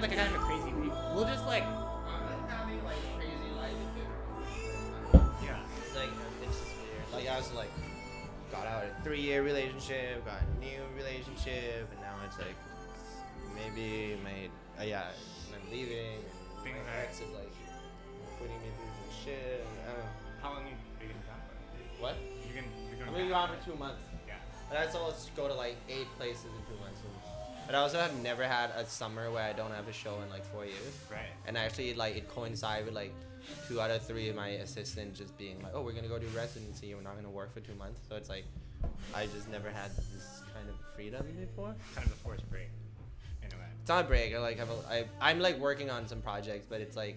like a kind of also have never had a summer where I don't have a show in like four years. Right. And actually, like it coincided with like two out of three of my assistants just being like, "Oh, we're gonna go do residency. We're not gonna work for two months." So it's like, I just never had this kind of freedom before. Kind of a forced break. In a way. It's not a break. I like have a, I I'm like working on some projects, but it's like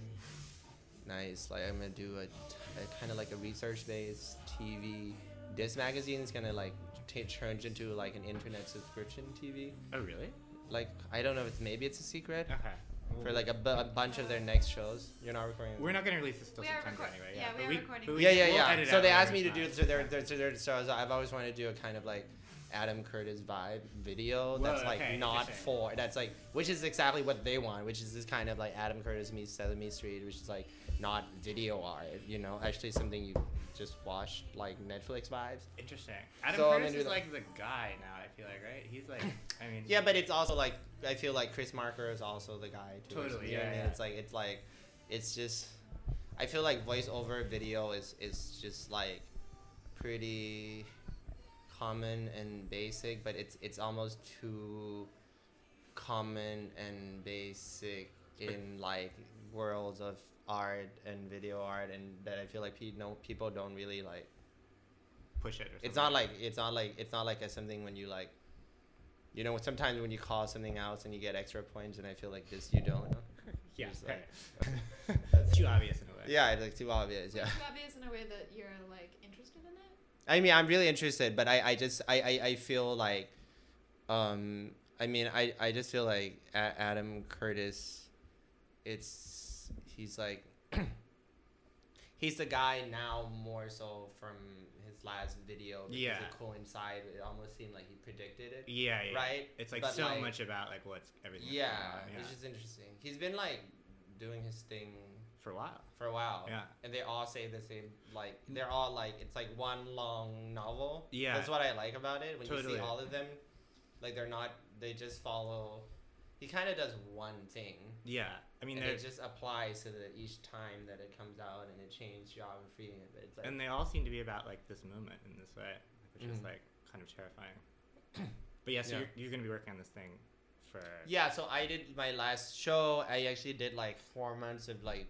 nice. Like I'm gonna do a, a kind of like a research based TV. This magazine is gonna like t- into like an internet subscription TV. Oh really? Like I don't know if it's maybe it's a secret Okay. for like a, bu- a bunch of their next shows. You're not recording. We're not gonna release this till We are September record- anyway. yeah, but we are recording. but yeah, yeah, we'll yeah. edit So they asked me to not. do so their their so their shows. I've always wanted to do a kind of like Adam Curtis vibe video Whoa, that's like okay, not for that's like which is exactly what they want, which is this kind of like Adam Curtis meets Sesame Street, which is like not video art, you know, actually something you just watch like Netflix vibes. Interesting. Adam So Curtis is that. like the guy now. I feel like right. He's like. I mean. Yeah, but it's also like I feel like Chris Marker is also the guy too. Totally, You know what yeah, I mean? yeah. It's like it's like it's just I feel like voiceover video is is just like pretty common and basic, but it's it's almost too common and basic in like worlds of art and video art and that I feel like people no people don't really like Push it. Or it's something. not like it's not like it's not like a something when you like you know sometimes when you call something else and you get extra points and i feel like this you don't Yeah. It's Right. like- That's too obvious in a way. yeah it's like too obvious yeah It's obvious in a way that you're like interested in it. I mean i'm really interested but i, I just I, I i feel like um i mean i i just feel like A- adam curtis it's he's like he's the guy now more so from his last video because Yeah. it coincided it almost seemed like he predicted it Yeah. yeah. right It's like But, so like- much about like what's everything. Yeah, going it's just interesting. He's been like doing his thing for a while. for a while. Yeah. And they all say the same like they're all like it's like one long novel. Yeah. That's what I like about it. When you see all of them, like they're not they just follow he kind of does one thing. Yeah. I mean, and they're, it just applies to the each time that it comes out and it changes geography and it's like and they all seem to be about like this moment in this way, which is Mhm. like kind of terrifying. but yeah, so Yeah. You're, you're gonna be working on this thing for. Yeah, so I did my last show. I actually did like four months of like.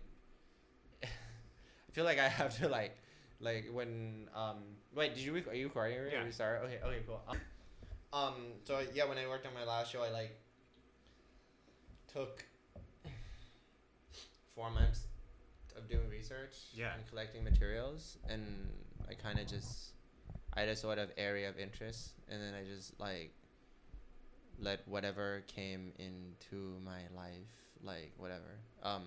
I feel like I have to like, like when um wait did you rec- are you recording already? Yeah. We start okay okay cool. Um, um so yeah when I worked on my last show I like took four months of doing research Yeah. and collecting materials and I kind of just I had a sort of area of interest and then I just like let whatever came into my life like whatever um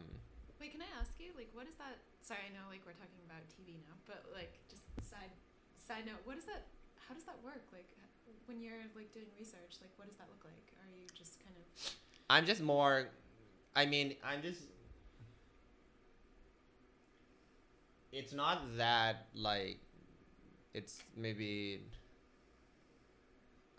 Wait, can I ask you, like, what is that? Sorry, I know, like, we're talking about TV now, but like, just side side note, what is that? How does that work? Like, when you're like doing research, like, what does that look like? Are you just kind of i'm just more i mean i'm just it's not that like it's maybe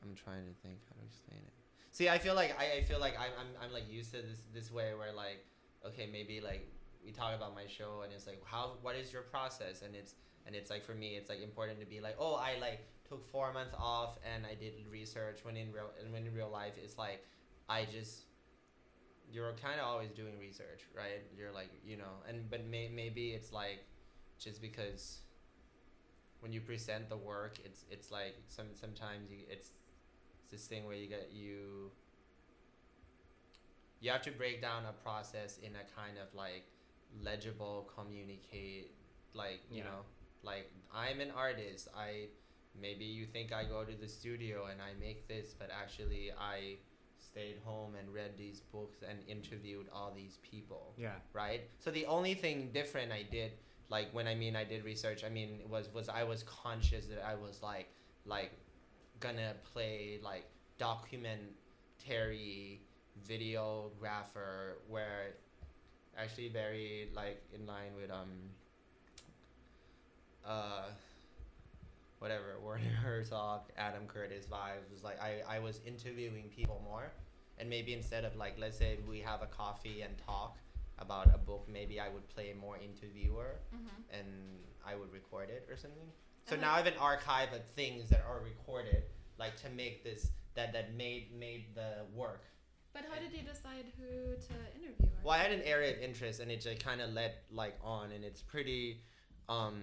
i'm trying to think how to explain it see i feel like i, I feel like I'm, I'm i'm like used to this this way where like okay maybe like we talk about my show and it's like how what is your process? And it's and it's like for me it's like important to be like oh i like took four months off and i did research when in real and when in real life it's like i just you're kind of always doing research right? You're like you know and but may, maybe it's like just because when you present the work it's it's like some sometimes you it's, it's this thing where you get you you have to break down a process in a kind of like legible communicate like you Yeah. know like i'm an artist i maybe you think i go to the studio and i make this but actually i stayed home and read these books and interviewed all these people Yeah. right so the only thing different i did like when i mean i did research i mean was was i was conscious that i was like like gonna play like documentary videographer where actually very like in line with um uh whatever Werner Herzog, Adam Curtis vibes was like I, I was interviewing people more and maybe instead of like let's say we have a coffee and talk about a book maybe I would play more interviewer Mm-hmm. and I would record it or something. So And now I have an archive of things that are recorded, like to make this that that made made the work. But how did you decide who to interview? Well, I had an area of interest, and it just kind of led like on, and it's pretty. Um,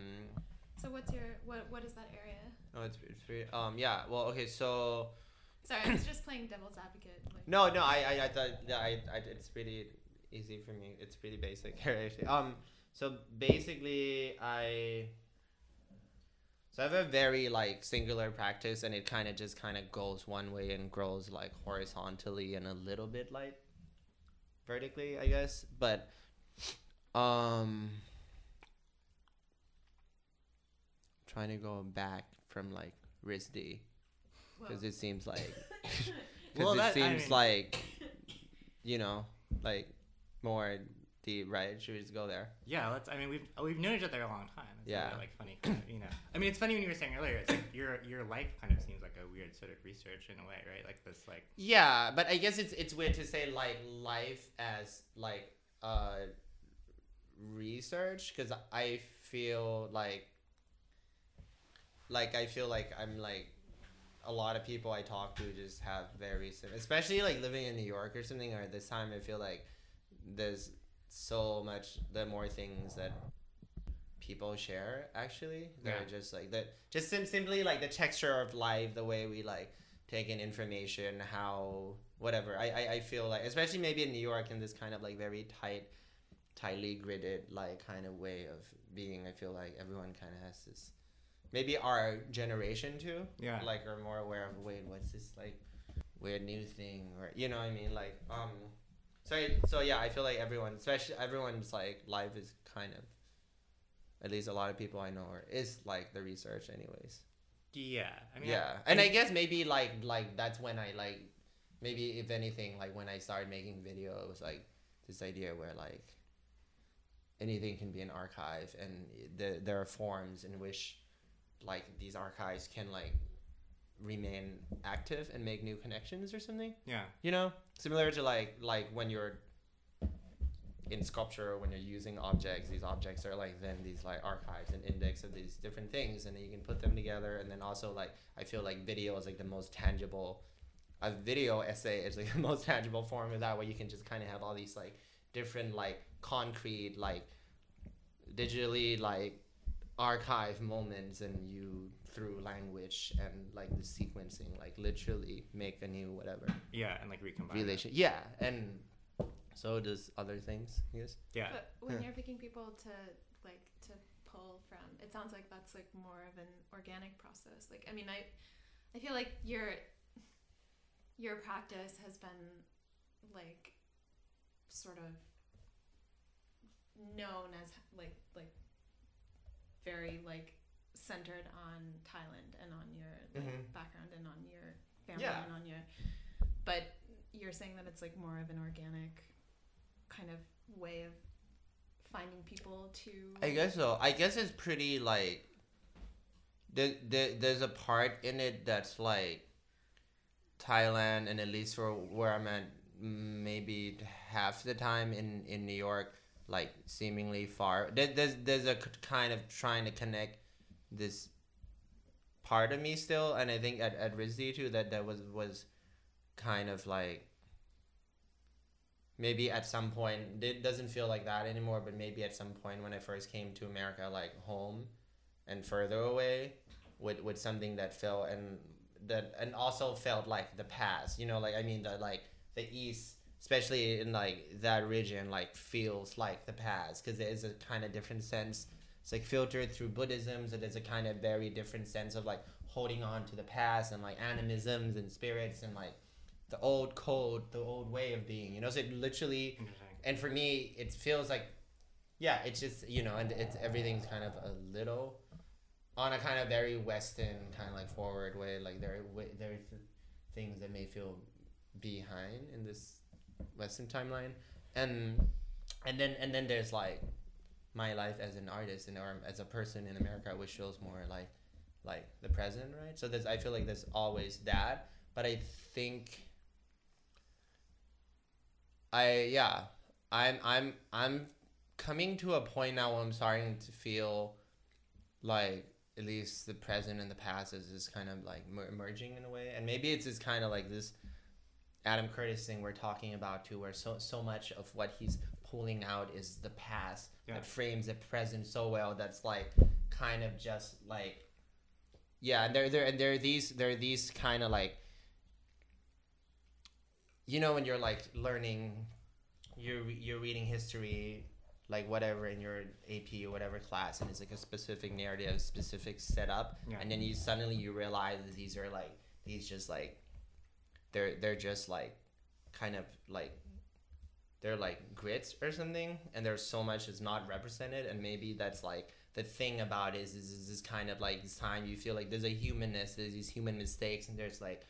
So what's your what? What is that area? no, it's, it's pretty. Um, yeah. Well, okay. So Sorry, I was just playing devil's advocate. Like, no, no. I I, I thought yeah, I, I it's pretty easy for me. It's pretty basic actually. Um, so basically, I. So I have a very like singular practice, and it kind of just kind of goes one way and grows like horizontally and a little bit like vertically, I guess. But um, trying to go back from like RISD whoa. because it seems like because Well, it that- I seems mean- like you know like more deep, right? Should we just go there? Yeah, let's. I mean, we've we've known each other a long time. It's Yeah. Really, like funny, you know. I mean, it's funny when you were saying earlier. It's like your your life kind of seems like a weird sort of research in a way, right? Like this, like Yeah, but I guess it's it's weird to say like life as like uh research because I feel like like I feel like I'm like a lot of people I talk to just have very sim- especially like living in New York or something or this time I feel like there's so much the more things that people share actually that Yeah. just like that just sim- simply like the texture of life the way we like take in information how whatever. I, I i feel like especially maybe in new york in this kind of like very tight tightly gridded like kind of way of being i feel like everyone kind of has this maybe our generation too yeah, like are more aware of wait what's this like weird new thing or you know what i mean? Like um so so yeah i feel like everyone especially everyone's like life is kind of at least a lot of people i know are, is like the research anyways. Yeah. I mean, yeah I, and i mean, guess maybe like like that's when i like maybe if anything like when i started making video it was like this idea where like anything can be an archive and the, there are forms in which like these archives can like remain active and make new connections or something. Yeah, you know similar to like like when you're in sculpture when you're using objects these objects are like then these like archives and index of these different things and then you can put them together and then also like i feel like video is like the most tangible a video essay is like the most tangible form of that way you can just kind of have all these like different like concrete like digitally like archive moments and you through language and like the sequencing like literally make a new whatever yeah, and like recombine. it. yeah and so does other things yes Yeah, But when Yeah. you're picking people to like to pull from, it sounds like that's like more of an organic process. Like I mean, I I feel like your your practice has been like sort of known as like like very like centered on Thailand and on your like Mhm. background and on your family Yeah. and on your but you're saying that it's like more of an organic kind of way of finding people to i guess so i guess it's pretty like there, there, there's a part in it that's like thailand and at least for where i'm at maybe half the time in in new york like seemingly far there, there's there's a kind of trying to connect this part of me still and i think at, at RISD too that that was was kind of like maybe at some point it doesn't feel like that anymore but maybe at some point when i first came to america like home and further away with with something that felt and that and also felt like the past you know like i mean the like the east especially in like that region like feels like the past because there is a kind of different sense it's like filtered through buddhism so there's a kind of very different sense of like holding on to the past and like animisms and spirits and like the old code the old way of being you know? So it literally and for me it feels like yeah it's just you know and it's everything's kind of a little on a kind of very western kind of like forward way like there are wa- there are things that may feel behind in this Western timeline, and and then and then there's like my life as an artist and or as a person in America, which shows more like like the present, right? So there's I feel like there's always that, but I think I yeah I'm I'm I'm coming to a point now where I'm starting to feel like at least the present and the past is just kind of like mer- merging in a way, and maybe it's just kind of like this Adam Curtis thing we're talking about too, where so so much of what he's pulling out is the past Yeah. that frames the present so well. That's like kind of just like yeah, and there there and there are these there are these kind of like you know when you're like learning you're you're reading history like whatever in your AP or whatever class and it's like a specific narrative specific setup Yeah. and then you suddenly you realize that these are like these just like they're they're just like kind of like they're like grits or something and there's so much is not represented and maybe that's like the thing about it is is, is this kind of like this time you feel like there's a humanness there's these human mistakes and there's like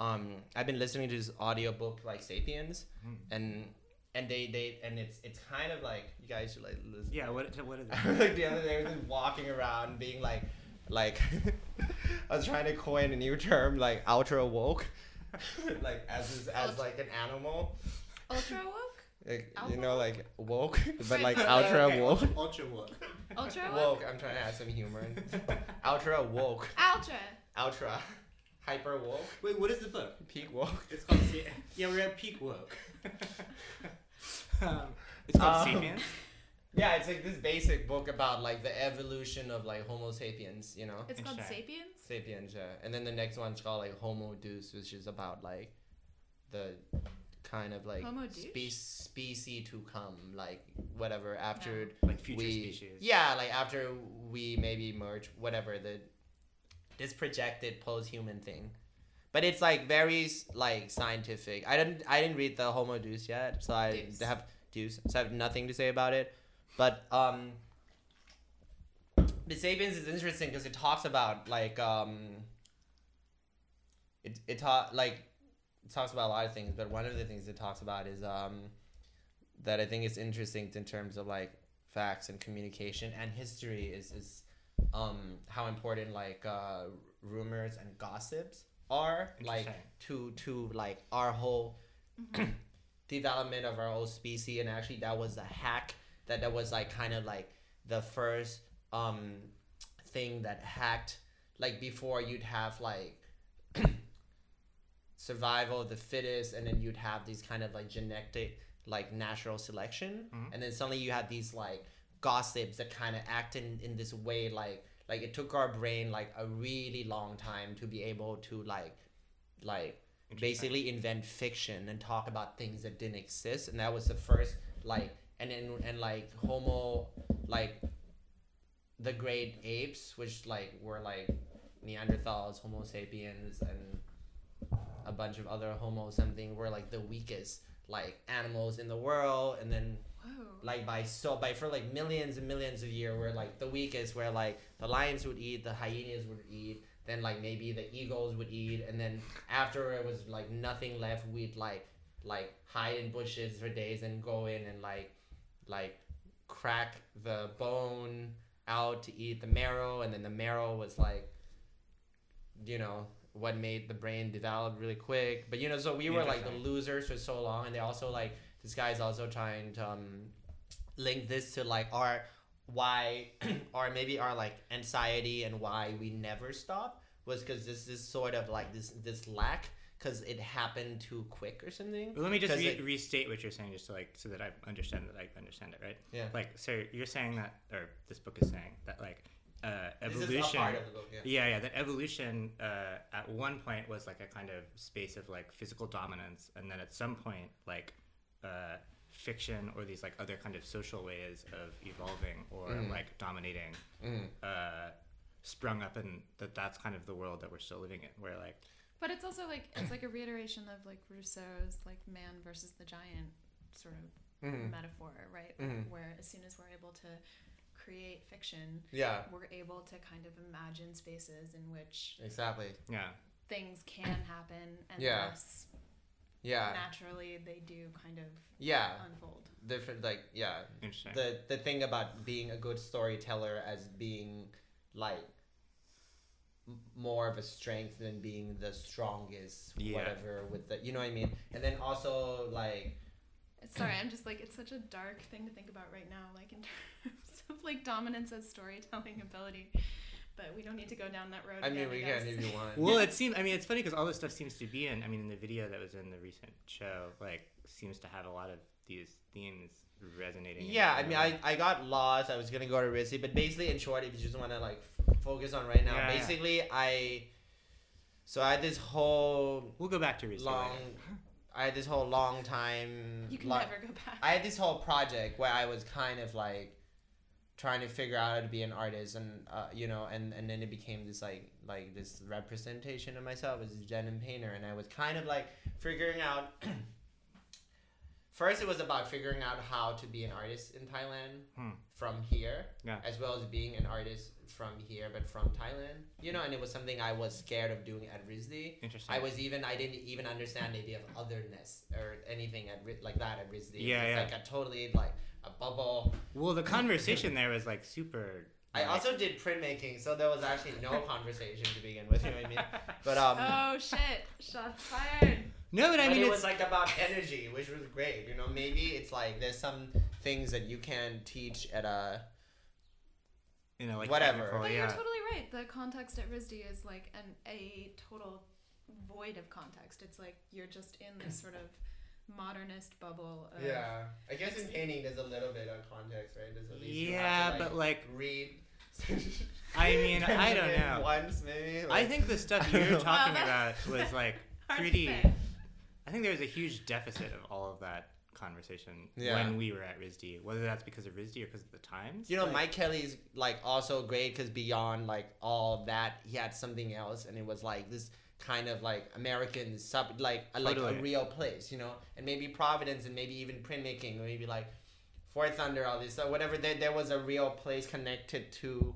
um i've been listening to this audiobook like sapiens Mm. and and they they and it's it's kind of like you guys should like listen Yeah. What? What is it? like the other day I was just walking around being like like I was trying to coin a new term like ultra woke like as as like an animal Ultra woke? Like, you know like woke but like ultra Okay, woke ultra- Ultra woke. Ultra woke? woke I'm trying to add some humor in. ultra woke Ultra. ultra hyper woke Wait, what is the book? peak woke It's called. Sa- yeah, we're at peak woke. um, it's called Um, Sapiens. yeah it's like this basic book about like the evolution of like homo sapiens you know It's called Sapiens? Sapiens, yeah. And then the next one's called like Homo Deus, which is about like the kind of like Homo spe- species to come, like whatever after Like future we species. yeah, like after we maybe merge, whatever the this projected post-human thing. But it's like very like scientific. I didn't I didn't read the Homo Deus yet, so I Deus. have Deus, so I have nothing to say about it. But um, the Sapiens is interesting because it talks about like um, it it ta- like it talks about a lot of things, but one of the things it talks about is um, that I think is interesting in terms of like facts and communication and history is is um how important like uh rumors and gossips are like to to like our whole development of our whole species. And actually that was a hack that that was like kind of like the first um thing that hacked like before you'd have like survival of the fittest and then you'd have these kind of like genetic like natural selection. Mhm. and then suddenly you have these like gossips that kind of act in, in this way like like it took our brain like a really long time to be able to like like basically invent fiction and talk about things that didn't exist. And that was the first like and then and like homo like the great apes which like were like neanderthals homo sapiens and a bunch of other homo something were like the weakest like animals in the world. And then Whoa. like by so by for like millions and millions of years we're like the weakest where like the lions would eat the hyenas would eat then like maybe the eagles would eat. And then after it was like nothing left we'd like like hide in bushes for days and go in and like like crack the bone out to eat the marrow. And then the marrow was like you know what made the brain develop really quick. But you know so we were like the losers for so long. And they also like this guy's also trying to um, link this to like our why or maybe our like anxiety and why we never stop was because this is sort of like this this lack because it happened too quick or something. Let me just re- it- restate what you're saying, just so like so that I understand that I understand it, right? yeah. Like, so you're saying that, or this book is saying that, like, uh, this evolution. is a part of the book yeah Yeah, yeah. That evolution uh, at one point was like a kind of space of like physical dominance, and then at some point, like uh, fiction or these like other kind of social ways of evolving or Mhm. like dominating mm. uh, sprung up, and that that's kind of the world that we're still living in, where like But it's also like it's like a reiteration of like Rousseau's like man versus the giant sort of Mhm. metaphor, right? Mhm. Where as soon as we're able to create fiction, yeah we're able to kind of imagine spaces in which exactly yeah, things can happen and Yeah. thus Yeah. naturally they do kind of Yeah. unfold. Different like yeah. Interesting. The the thing about being a good storyteller as being like more of a strength than being the strongest Yeah. whatever with the you know what I mean? And then also like Sorry, I'm just like it's such a dark thing to think about right now, like in terms of like dominance as storytelling ability. But we don't need to go down that road. I mean again, we guess. can if you want. well, it seems. I mean, it's funny because all this stuff seems to be in. I mean, in the video that was in the recent show, like, seems to have a lot of these themes resonating. Yeah, I mean. I, I got lost. I was gonna go to RISD, but basically, in short, if you just want to like f- focus on right now, Yeah, yeah. basically, I so I had this whole We'll go back to RISD long, later. I had this whole long time. You can lo- never go back. I had this whole project where I was kind of like trying to figure out how to be an artist, and uh, you know, and and then it became this like like this representation of myself as a denim painter, and I was kind of like figuring out. First, it was about figuring out how to be an artist in Thailand Hmm. from here, Yeah. as well as being an artist from here but from Thailand. You know, and it was something I was scared of doing at RISD. Interesting. I was even I didn't even understand the idea of otherness or anything at like that at RISD. Yeah, it's yeah. like a totally like a bubble. Well, the conversation there was like super. I like- also did printmaking, so there was actually no conversation to begin with. You know what I mean? But um, oh shit! Shots fired. no, but I but mean, it was like about energy, which was great. You know, maybe it's like there's some things that you can teach at a you know like whatever. But yeah. you're totally right. The context at RISD is like an a total void of context. It's like you're just in this sort of modernist bubble. Of, Yeah, I guess in painting there's a little bit of context, right? There's at least you have Yeah, to, but like, read. I mean, I don't know. Once maybe. I think the stuff you're know. talking Well, about was like hard to pretty. I think there was a huge deficit of all of that conversation Yeah. when we were at RISD. Whether that's because of RISD or because of the times. You know, like- Mike Kelley's like also great because beyond like all that, he had something else, and it was like this kind of like American sub, like a like a real place, you know, and maybe Providence, and maybe even printmaking, or maybe like Fort Thunder, all this, so whatever. There, there was a real place connected to.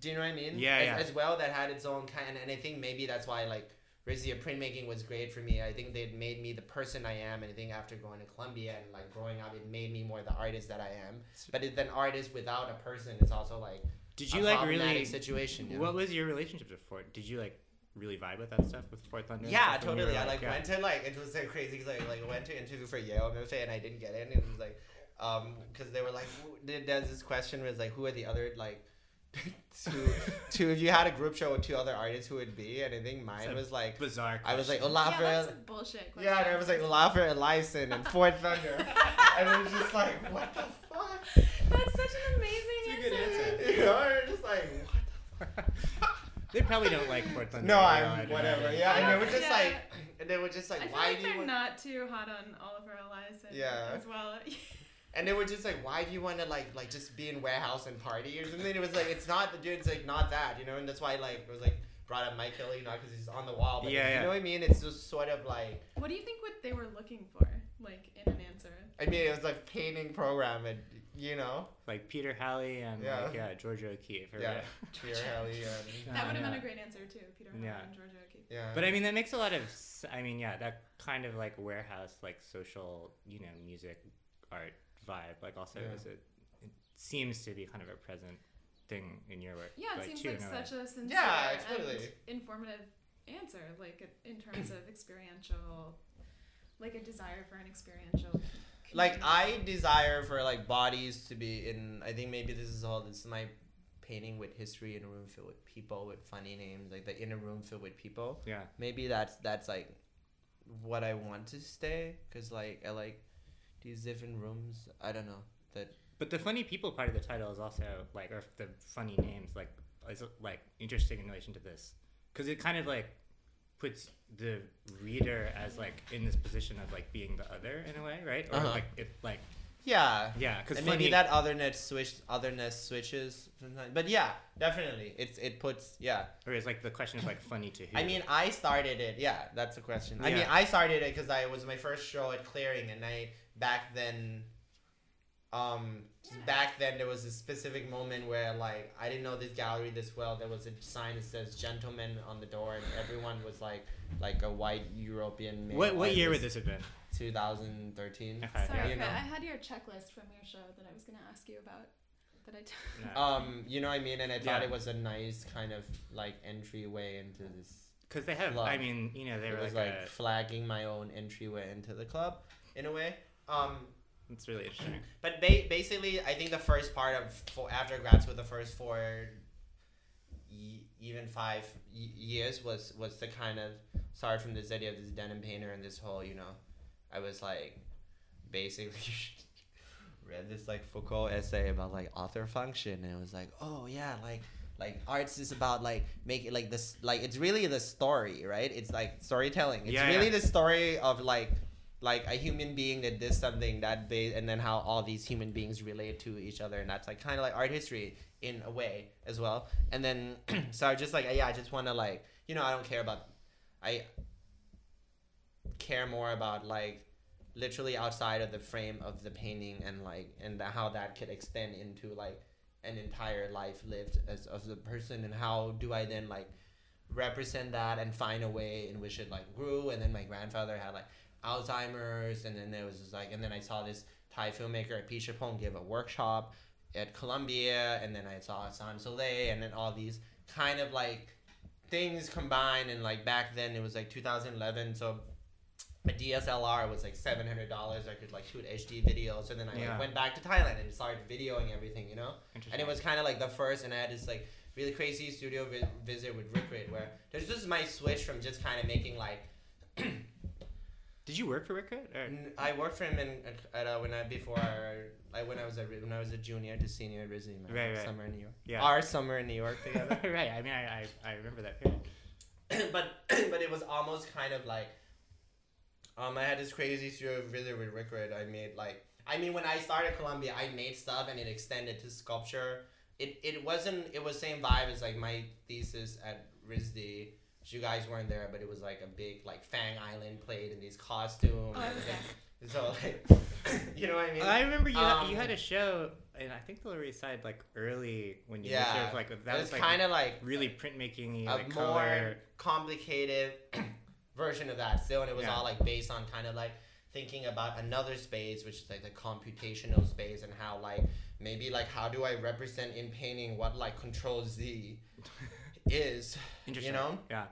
Do you know what I mean? Yeah, as, yeah. As well, that had its own kind, and I think maybe that's why like. Rizia printmaking was great for me. I think they made me the person I am, and I think after going to Columbia and like growing up, it made me more the artist that I am. But it, then artist without a person is also like Did a you like really? situation. You know? What was your relationship to Fort? Did you like really vibe with that stuff with Fort Thunder? Yeah, stuff totally. were, I like yeah. went to like it was so crazy because I like went to interview for Yale MFA and I didn't get in. And it was like um because they were like who- there- there's this question was like who are the other like two two if you had a group show with two other artists who would be and I think mine was like bizarre. I was like question. Olafur. yeah, that's a bullshit. Question. Yeah, and I was like Olafur Eliasson and Fort Thunder, and it was just like what the fuck. That's such an amazing It's a good answer. answer. You know, and just like what they probably don't like Fort Thunder. No, I'm I whatever. know. Yeah, I and they don't- were just yeah. like, and they were just like, I feel why like do you they're want? not too hot on Oliver Eliasson Yeah. as well. And they were just like, why do you want to like like just be in warehouse and party or something? It was like, it's not the dude's like not that, you know. And that's why like it was like brought up Mike Kelley, not because he's on the wall, but Yeah, you yeah. know what I mean. It's just sort of like, what do you think what they were looking for, like in an answer? I mean, it was like painting program, and you know, Like Peter Halley and Yeah. like yeah, Georgia O'Keeffe. or Yeah. whatever. Pierre Helly, and That would have yeah. been a great answer too, Peter Howard Yeah. and Georgia O'Keeffe. yeah. But I mean, that makes a lot of. I mean, yeah, that kind of like warehouse, like social, you know, music, art vibe. Like also, Yeah. is it, it seems to be kind of a present thing in your work. Yeah, it like, seems too, like in a way. such a sincere Yeah, and totally. informative answer, like in terms of experiential, like a desire for an experiential. Like. I desire for like bodies to be in. I think maybe this is all. This is my painting with history in a room filled with people with funny names, like the inner room filled with people. Yeah. maybe that's that's like what I want to stay because like I like these different rooms. I don't know that. But the funny people part of the title is also like, or the funny names, like, is like interesting in relation to this, because it kind of like puts the reader as like in this position of like being the other in a way, right? Or Uh-huh. like it like Yeah, yeah, because maybe that otherness switch otherness switches sometimes. But yeah, definitely, it's it puts yeah. or is like the question is like funny to who? I mean, I started it. Yeah, that's a question. I mean, I started it because I it was my first show at Clearing, and I back then, um, back then there was a specific moment where like I didn't know this gallery this well. There was a sign that says "gentlemen" on the door, and everyone was like like a white European. male What what year would this have been? 2013. Okay, Sorry, yeah. you know. I had your checklist from your show that I was gonna ask you about. That I. T- No. Um, you know what I mean, and I thought Yeah. it was a nice kind of like entryway into this. Because they have, Club. I mean, you know, they it were was like, like a, flagging my own entryway into the club, in a way. Um, it's really interesting. But ba- basically, I think the first part of four, after grad school, the first four, y- even five y- years was was the kind of start from this idea of this denim painter and this whole, you know, I was like, basically read this like Foucault essay about like author function, and it was like, oh yeah, like like arts is about like making like this like it's really the story, right? It's like storytelling. It's Yeah, really yeah. the story of like like a human being that did something that ba- and then how all these human beings relate to each other and that's like kind of like art history in a way as well. And then so i just like yeah i just want to like you know i don't care about i care more about like literally outside of the frame of the painting and like and the, how that could extend into like an entire life lived as of the person and how do i then like represent that and find a way in which it like grew and then my grandfather had like Alzheimer's, and then there was like, and then I saw this Thai filmmaker Apichatpong give a workshop at Columbia, and then I saw Sans Soleil, and then all these kind of like things combined, and like back then it was like 2011, so a DSLR was like seven hundred dollars. I could like shoot HD videos, and then I Yeah. like, went back to Thailand and started videoing everything, you know. And it was kind of like the first, and I had this like really crazy studio vi- visit with Rick where there's just my switch from just kind of making like Did you work for Rick Rit, or? I worked for him in at uh, when I before like when I was a when I was a junior to senior at RISD, my Right, right. summer in New York. Yeah. Our summer in New York together. right. I mean, I, I, I remember that period. but but it was almost kind of like um I had this crazy studio visit with Rirkrit. I made like I mean when I started Columbia I made stuff and it extended to sculpture. It it wasn't it was same vibe as like my thesis at RISD. You guys weren't there, but it was like a big like Fang Island played in these costumes. Oh, I was and there. So like, you know what I mean? I remember you had, you Um, had a show, and I think the Lower East Side, like early when you Yeah. were sort like that it was was like kind of like really printmaking, a like more color. complicated version of that still and it was Yeah. all like based on kind of like thinking about another space which is like the computational space and how like maybe like how do i represent in painting what like control z is Interesting. you know Yeah.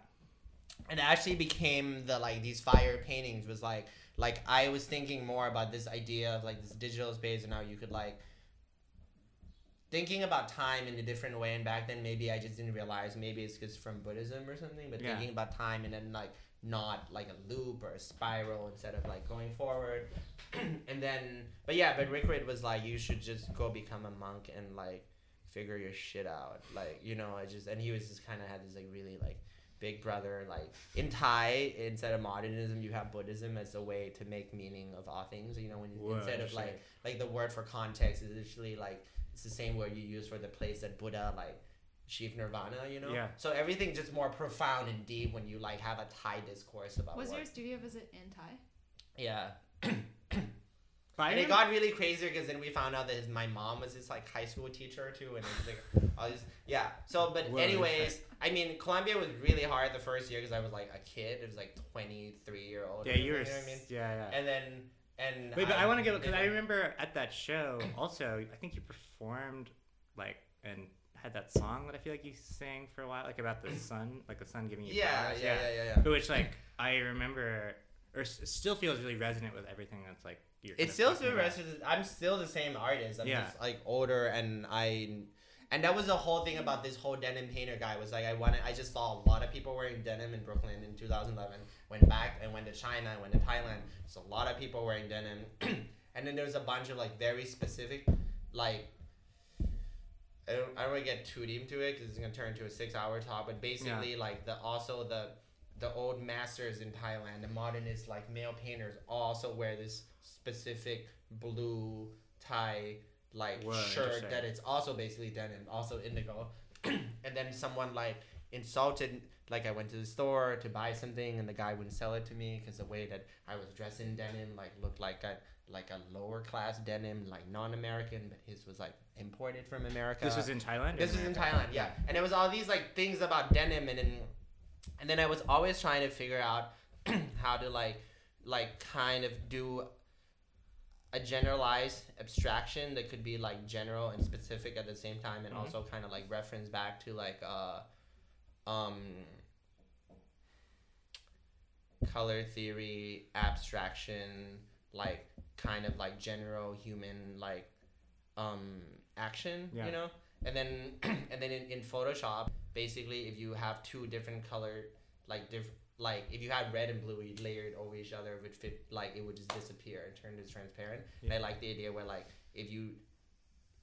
And it actually became the like these fire paintings was like like i was thinking more about this idea of like this digital space and how you could like thinking about time in a different way. And back then maybe i just didn't realize maybe it's because from buddhism or something but Yeah. thinking about time and then like not like a loop or a spiral instead of like going forward. And then but yeah but Rirkrit was like you should just go become a monk and like figure your shit out. Like you know i just and he was just kind of had this like really like big brother like in thai instead of modernism you have buddhism as a way to make meaning of all things you know when you, Whoa, instead of like like the word for context is literally like it's the same word you use for the place that buddha like achieved nirvana you know Yeah. so everything just more profound and deep when you like have a thai discourse about Was what your studio visit in Thai? yeah But I and it got really crazy because then we found out that his, my mom was his like high school teacher too, and it was like all these yeah. So, but Whoa, anyways, I mean, Columbia was really hard the first year because I was like a kid. It was like twenty three year old. yeah, or you were. something, know what I mean? Yeah, yeah. And then and Wait, but I want to give because I remember at that show also. I think you performed like and had that song that I feel like you sang for a while, like about the sun, like the sun giving you Yeah, powers. yeah, yeah, yeah, yeah. But which like I remember, or s- still feels really resonant with everything that's like you're. kind It of still about. rests. I'm still the same artist. I'm Yeah. just like older, and I, and that was the whole thing about this whole denim painter guy was like I wanted. I just saw a lot of people wearing denim in Brooklyn in 2011. Went back and went to China, went to Thailand. So a lot of people wearing denim, and then there's a bunch of like very specific, like. I don't, I don't want to get too deep into it because it's gonna turn into a six-hour talk. But basically, like the also the the old masters in Thailand, the modernist like male painters also wear this specific blue tie like Whoa, shirt that it's also basically denim, also indigo. and then someone like insulted like I went to the store to buy something and the guy wouldn't sell it to me because the way that I was dressed in denim like looked like a like a lower class denim, like non-American, but his was like imported from America. This was in Thailand. This was in Thailand, yeah. And it was all these like things about denim, and then and then I was always trying to figure out how to like like kind of do a generalized abstraction that could be like general and specific at the same time, and Mhm. also kind of like reference back to like uh um color theory abstraction like kind of like general human like um action Yeah. you know and then and then in, in photoshop basically if you have two different color like diff like if you had red and blue you'd layered over each other it would fit like it would just disappear and turn to transparent. And i like the idea where like if you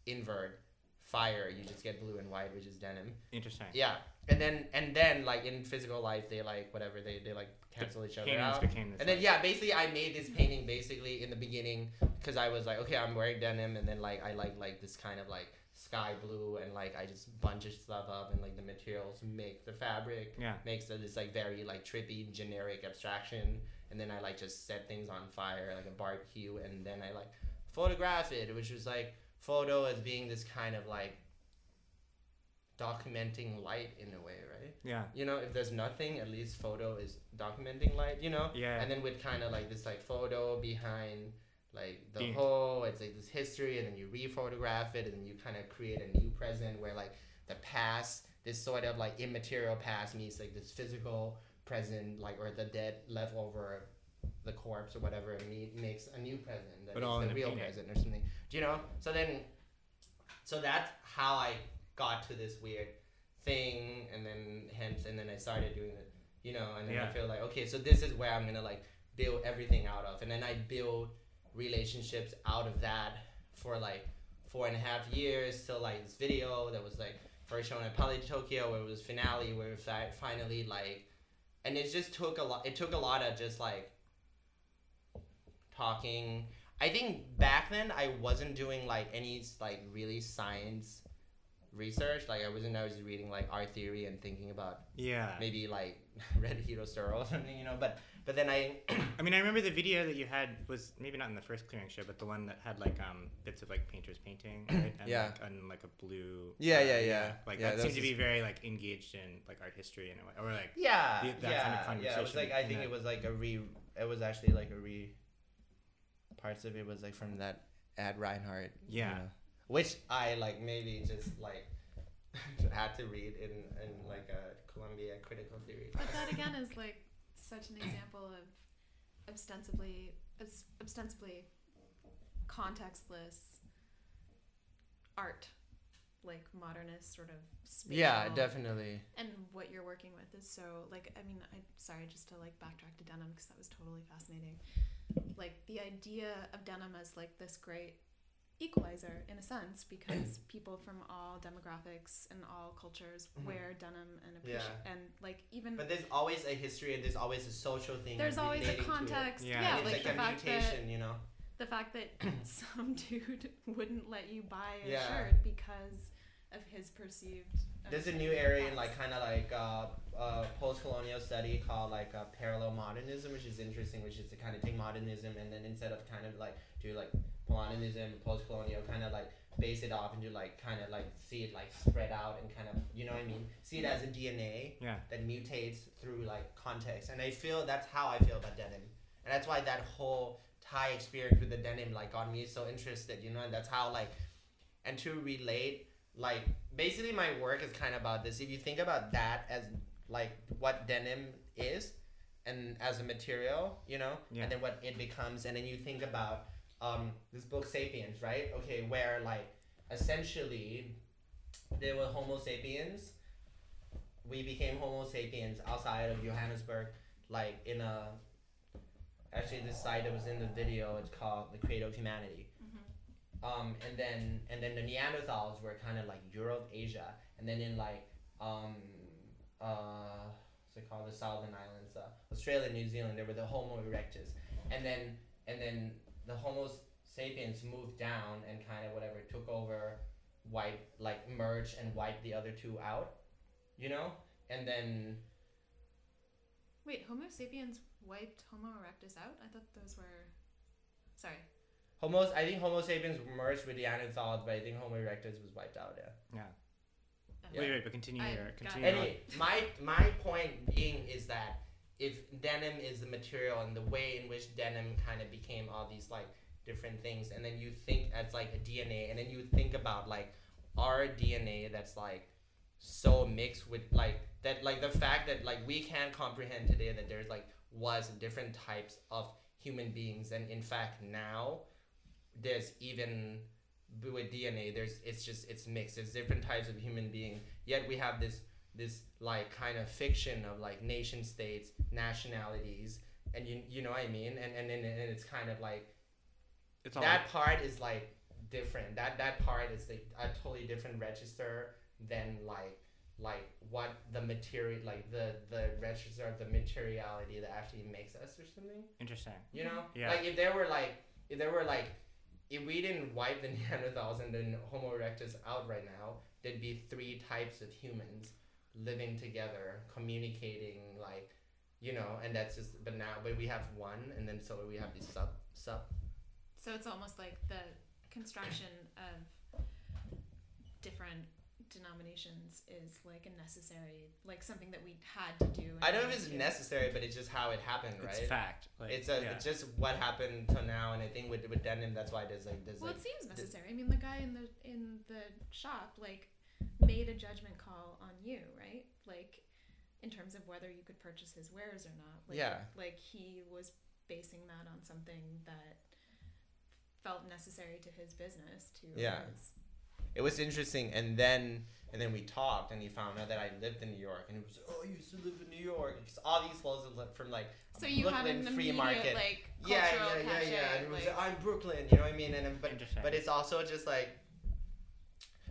invert fire you just get blue and white which is denim. Interesting. yeah. And then and then like in physical life they like whatever they, they like cancel each other out. and then yeah, basically I made this painting basically in the beginning because I was like, okay, I'm wearing denim, and then like I like like this kind of like sky blue, and like I just bunch of stuff up, and like the materials make the fabric Yeah. makes it this like very like trippy generic abstraction, and then I like just set things on fire like a barbecue, and then I like photograph it, which was like photo as being this kind of like documenting light in a way, right? Yeah. You know, if there's nothing, at least photo is documenting light, you know? Yeah. And then with kind of like this like photo behind like the whole, it's like this history, and then you re-photograph it, and then you kind of create a new present where like the past, this sort of like immaterial past meets like this physical present, like or the dead left over the corpse or whatever, and me- makes a new present that But all the real painting. present or something. Do you know? So then, so that's how I got to this weird thing, and then hence, and then I started doing it. You know, and then I feel like okay, so this is where I'm gonna like build everything out of, and then I build relationships out of that for like four and a half years till like this video that was like first shown at Poly Tokyo where it was finale where it was fi- finally like and it just took a lot it took a lot of just like talking I think back then I wasn't doing like any like really science research like I wasn't I was reading like art theory and thinking about Yeah. maybe like Red Hito Steyerl or something you know but but then I I mean, I remember the video that you had was maybe not in the first clearing show, but the one that had like um bits of like painters painting, right? And, Yeah. Like, and like a blue. Yeah, uh, yeah, yeah. Like Yeah, that that seemed to be very like engaged in like art history in a way, or like Yeah, The- that yeah, kind of yeah. It was like I think that- it was like a re. It was actually like a re. Parts of it was like from that Ad Reinhardt. you Yeah. know, which I like maybe just like had to read in in like a Columbia critical theory. But that again is like such an example of ostensibly ostensibly contextless art, like modernist sort of. Spatial, yeah, definitely. And what you're working with is so like I mean I sorry just to like backtrack to denim because that was totally fascinating. Like the idea of denim as like this great equalizer in a sense because people from all demographics and all cultures Mhm. wear denim and appreciate Yeah. and like even But there's always a history and there's always a social thing. there's always a relating to it. context Yeah. yeah, And it's like, like, the a fact mutation, that you know. the fact that some dude wouldn't let you buy a Yeah. shirt because of his perceived There's a new area in like kind of like uh, uh, post-colonial study called like uh, parallel modernism, which is interesting, which is to kind of take modernism and then instead of kind of like do like modernism, post-colonial, kind of like base it off into like kind of like see it like spread out and kind of you know what I mean, see it as a DNA yeah. that mutates through like context, and I feel that's how I feel about denim, and that's why that whole Thai experience with the denim like got me so interested, you know, and that's how like, and to relate like basically my work is kind of about this. If you think about that as like what denim is, and as a material, you know, Yeah. and then what it becomes, and then you think about um, this book *Sapiens*, right? Okay, where like essentially there were Homo sapiens. We became Homo sapiens outside of Johannesburg, like in a. Actually, this site that was in the video, it's called the Cradle of Humanity. Um, and then and then the Neanderthals were kind of like Europe, Asia, and then in like um, uh, what's it called, the Southern Islands, uh, Australia, New Zealand, there were the Homo erectus, and then and then the Homo sapiens moved down and kind of whatever took over, wipe like merged and wiped the other two out, you know, and then Wait, Homo sapiens wiped Homo erectus out? I thought those were. Sorry. Homo. I think Homo sapiens merged with the Neanderthals, but I think Homo erectus was wiped out. Yeah. Yeah. Yeah. Wait, wait, but continue I your continue. Anyway, my my point being is that if denim is the material and the way in which denim kind of became all these like different things, and then you think as like a DNA, and then you think about like our DNA that's like so mixed with like that like the fact that like we can't comprehend today that there's like was different types of human beings, and in fact now there's even with DNA, there's it's just it's mixed. It's different types of human being. Yet we have this this like kind of fiction of like nation states, nationalities, and you you know what I mean. And and and, and it's kind of like It's all that part is like different. That that part is like a totally different register than like like what the material like the the register of the materiality that actually makes us or something. interesting. You know? Yeah. Like if there were like if there were like if we didn't wipe the Neanderthals and then Homo erectus out right now, there'd be three types of humans living together, communicating like you know, and that's just but now but we have one and then so we have these sub sub. So it's almost like the construction of different denominations is like a necessary, like something that we had to do. I don't know if it's necessary, but it's just how it happened, right? It's fact. Like, it's a yeah. it's just what happened till now, and I think with with denim, that's why there's like there's Well, like it seems necessary. I mean, the guy in the in the shop like made a judgment call on you, right? Like in terms of whether you could purchase his wares or not. Like, Yeah. Like he was basing that on something that felt necessary to his business. To Yeah. his, it was interesting, and then and then we talked, and he found out that I lived in New York, and he was oh, you used to live in New York, because all these clothes are from like so you had Brooklyn an free immediate market. like yeah, yeah, yeah, cachet, yeah. And it was like- I'm Brooklyn, you know what I mean? And but but it's also just like,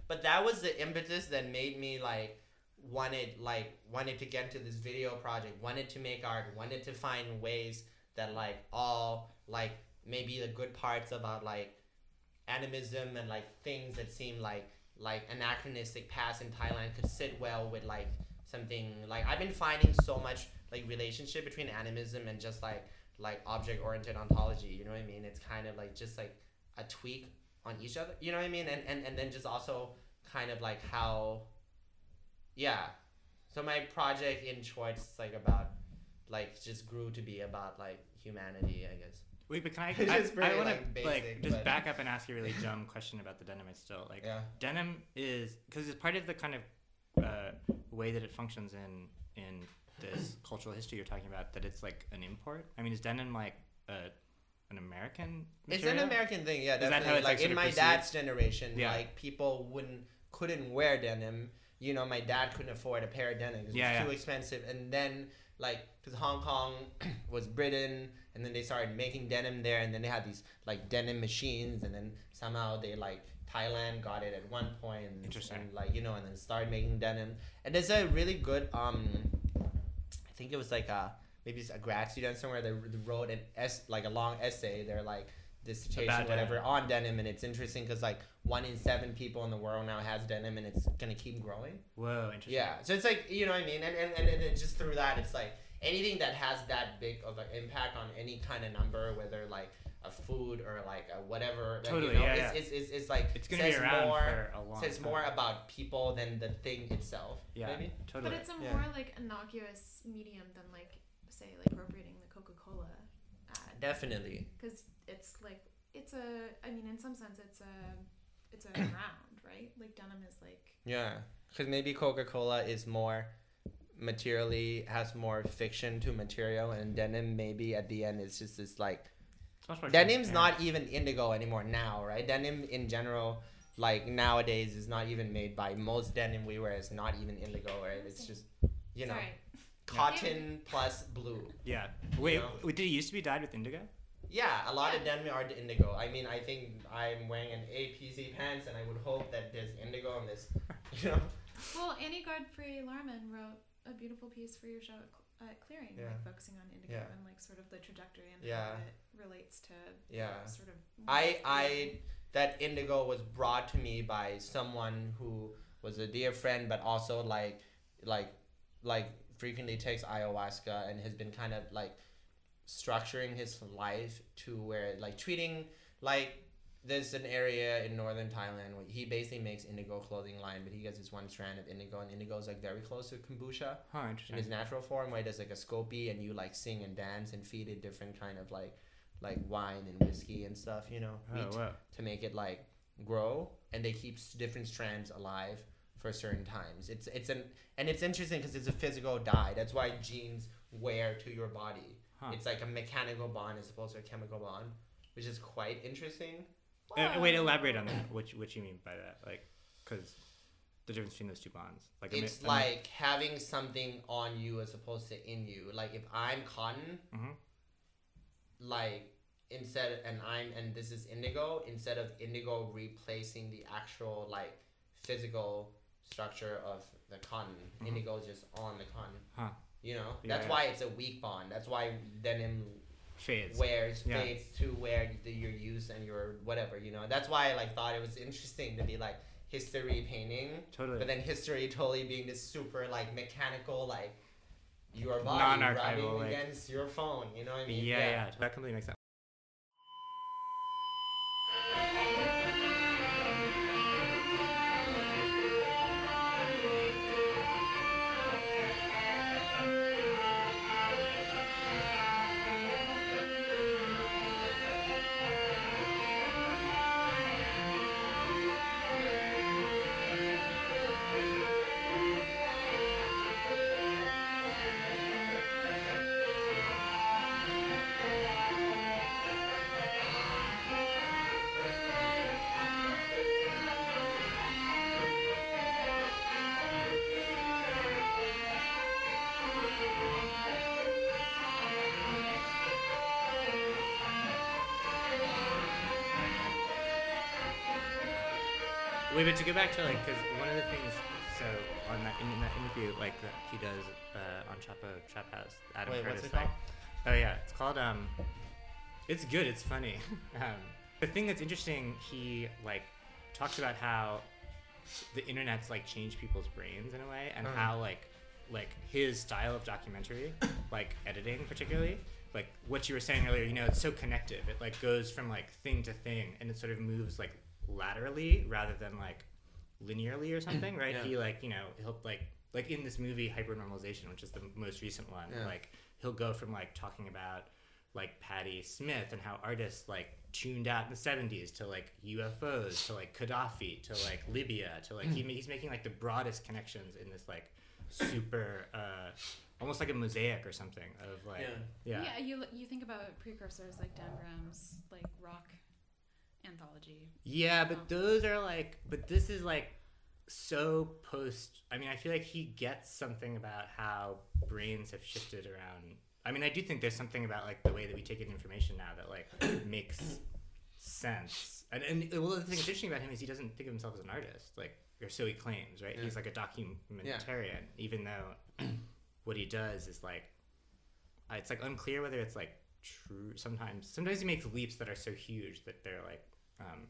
but that was the impetus that made me like wanted like wanted to get into this video project, wanted to make art, wanted to find ways that like all like maybe the good parts about like animism and like things that seem like like anachronistic past in Thailand could sit well with like something like I've been finding so much like relationship between animism and just like like object oriented ontology you know what I mean? It's kind of like just like a tweak on each other you know what I mean? And and, and then just also kind of like how yeah. So my project in is like about like just grew to be about like humanity I guess Wait, but can I? I, I want like, to like just but- back up and ask you a really dumb question about the denim. It's still like yeah denim is because it's part of the kind of uh, way that it functions in in this cultural history you're talking about. That it's like an import. I mean, is denim like a, an American? It's an American thing, yeah. Is that Definitely. how it's, like like, in my perceived? dad's generation, Yeah. like people wouldn't couldn't wear denim. You know, my dad couldn't afford a pair of denim Yeah, it was yeah. too expensive. And then like because Hong Kong was Britain, and then they started making denim there, and then they had these like denim machines, and then somehow they like Thailand got it at one point, and, Interesting. and like you know, and then started making denim. And there's a really good um, I think it was like a maybe it's a grad student somewhere that wrote an s like a long essay. They're like dissertation, About whatever, denim. on denim, and it's interesting because like one in seven people in the world now has denim, and it's gonna keep growing. Whoa, interesting. Yeah, so it's like you know what I mean, and and, and, and it just through that, it's like anything that has that big of an impact on any kind of number, whether like a food or like a whatever, like, Totally, you know, yeah, it's, It's, it's, it's like It's gonna be says around more for a long says time. more about people than the thing itself. Yeah, maybe. totally. But it's a Yeah. more like innocuous medium than like say like appropriating the Coca Cola ad Definitely. because it's like it's a I mean in some sense it's a it's a round right like denim is like Yeah, because maybe Coca Cola is more materially has more fiction to material, and denim maybe at the end is just this like It's much more denim's transparent. not even indigo anymore now, right? Denim in general, like nowadays, is not even made by most denim we wear is not even indigo, right? It's just you know sorry cotton plus blue. Yeah. Wait, know? wait, did it used to be dyed with indigo? Yeah, a lot of Yeah. denim are indigo. I mean, I think I'm wearing an APC pants, and I would hope that there's indigo in this. You know. well Annie Godfrey Larmon wrote a beautiful piece for your show at, Cl- at Clearing Yeah. like focusing on indigo Yeah. and like sort of the trajectory and how it relates to Yeah. sort of I I that indigo was brought to me by someone who was a dear friend, but also like like like frequently takes ayahuasca and has been kind of like structuring his life to where like treating like there's an area in northern Thailand where he basically makes indigo clothing line, but he gets this one strand of indigo, and indigo is like very close to kombucha Huh, in interesting. its natural form, where it does like a SCOBY, and you like sing and dance and feed it different kind of like like wine and whiskey and stuff, you know, Oh, wow. to make it like grow, and they keep different strands alive for certain times. It's it's an and it's interesting because it's a physical dye. That's why jeans wear to your body. Huh. It's like a mechanical bond as opposed to a chemical bond, which is quite interesting. Uh, wait, elaborate on that. What you, what you mean by that? Like, because the difference between those two bonds. Like, a mi- It's mi- like having something on you as opposed to in you. Like if I'm cotton, Mhm. like instead and I'm and this is indigo, instead of indigo replacing the actual like physical structure of the cotton, Mhm. indigo is just on the cotton. Huh. You know? Yeah, That's why it's a weak bond. That's why denim fades. wears Yeah. fades to where your use and your whatever, you know. That's why I like thought it was interesting to be like history painting. Totally. But then history totally being this super like mechanical like your body rubbing like- against your phone. You know what I mean? yeah, yeah, That completely makes sense. To go back to like, because one of the things, so on that in that interview, like that he does uh, on Chapo Trap House, Adam Wait, Curtis, what's it like, called? oh yeah, it's called um, it's good, it's funny. um, the thing that's interesting, he like talks about how the internet's like changed people's brains in a way, and Uh-huh. how like like his style of documentary, like editing particularly, like what you were saying earlier, you know, it's so connective. It like goes from like thing to thing, and it sort of moves like laterally rather than like linearly or something, right? Yeah. He like you know he'll like like in this movie Hypernormalization, which is the most recent one, Yeah. like he'll go from like talking about like Patti Smith and how artists like tuned out in the 70s to like UFOs to like Gaddafi to like Libya to like he, he's making like the broadest connections in this like super uh almost like a mosaic or something of like yeah, Yeah, you you think about precursors like Dan Graham's like rock anthology. Yeah, but those are like, but this is like so post. I mean, I feel like he gets something about how brains have shifted around. I mean, I do think there's something about like the way that we take in information now that like makes sense. And and well, the thing that's interesting about him is he doesn't think of himself as an artist, like or so he claims, right? Yeah. He's like a documentarian, even though what he does is like it's like unclear whether it's like true. Sometimes, sometimes he makes leaps that are so huge that they're like, um,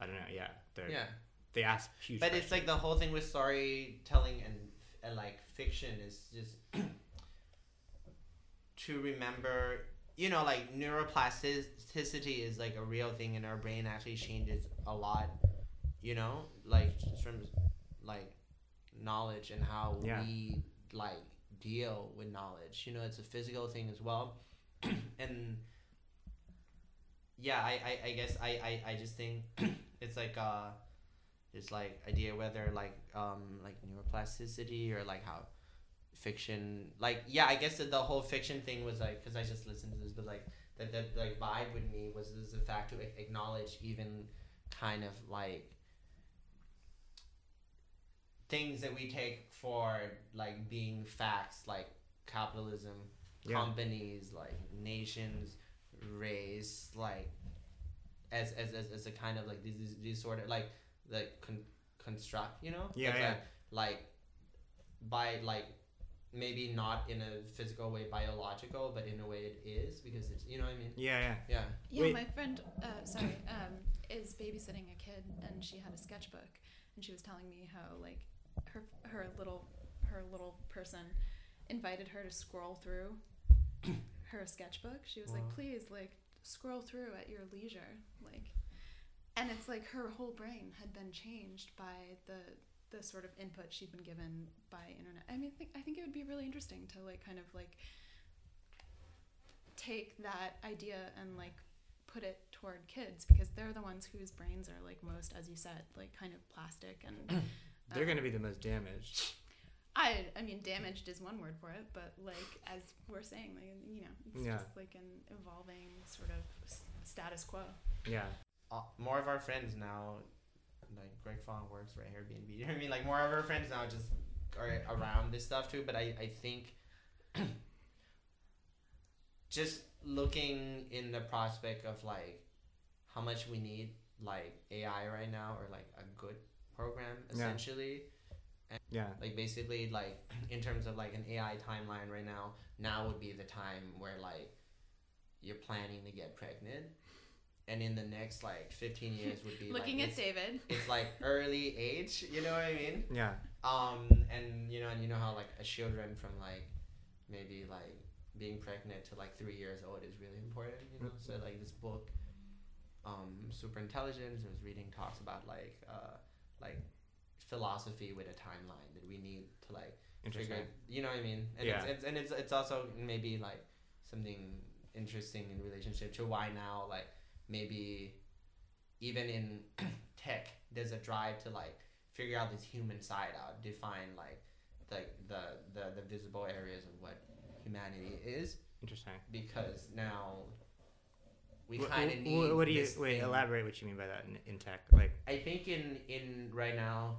I don't know. Yeah, they're Yeah. they ask huge. But it's like the whole thing with storytelling and and like fiction is just to remember you know like neuroplasticity is like a real thing and our brain actually changes a lot you know like from like knowledge and how Yeah. we like deal with knowledge you know it's a physical thing as well and yeah I, I i guess i i, I just think it's like uh this like idea whether like um like neuroplasticity or like how fiction like yeah i guess that the whole fiction thing was like because i just listened to this but like that that like vibe with me was is the fact to acknowledge even kind of like things that we take for like being facts like capitalism Yeah. companies like nations race like as as, as, as a kind of like these, these, these sort of like like con- construct you know Yeah, It's yeah. like, like by like maybe not in a physical way biological but in a way it is because it's you know what i mean yeah, yeah. yeah Yeah, Wait. my friend, uh, sorry, um, is babysitting a kid, and she had a sketchbook, and she was telling me how like her her little her little person invited her to scroll through her sketchbook. She was Wow. like, "Please, like scroll through at your leisure," like, and it's like her whole brain had been changed by the the sort of input she'd been given by internet. I mean, I think, I think it would be really interesting to like kind of like take that idea and like put it toward kids because they're the ones whose brains are like most, as you said, like kind of plastic and. They're um, going to be the most damaged. I I mean, damaged is one word for it, but like as we're saying, like you know, it's Yeah. just like an evolving sort of s- status quo. Yeah. uh, more of our friends now, like Greg Fong works for Airbnb. You know what I mean? Like more of our friends now just are around this stuff too. But I, I think just looking in the prospect of like how much we need like AI right now or like a good program Yeah. Essentially. Yeah. Like basically like in terms of like an AI timeline right now, now would be the time where like you're planning to get pregnant. And in the next like 15 years would be Looking like, at it's, David, it's like early age, you know what I mean? Yeah. Um, and you know, and you know how like a children from like maybe like being pregnant to like three years old is really important, you know. So like this book, um, Super Intelligence, I was reading talks about like uh, like philosophy with a timeline that we need to like figure. You know what I mean? And Yeah. it's, it's and it's it's also maybe like something interesting in relationship to why now like maybe even in tech there's a drive to like figure out this human side out define like the the the, the visible areas of what humanity is Interesting. because now we kind of need What do you wait? thing. Elaborate what you mean by that in, in tech. Like. I think in in right now,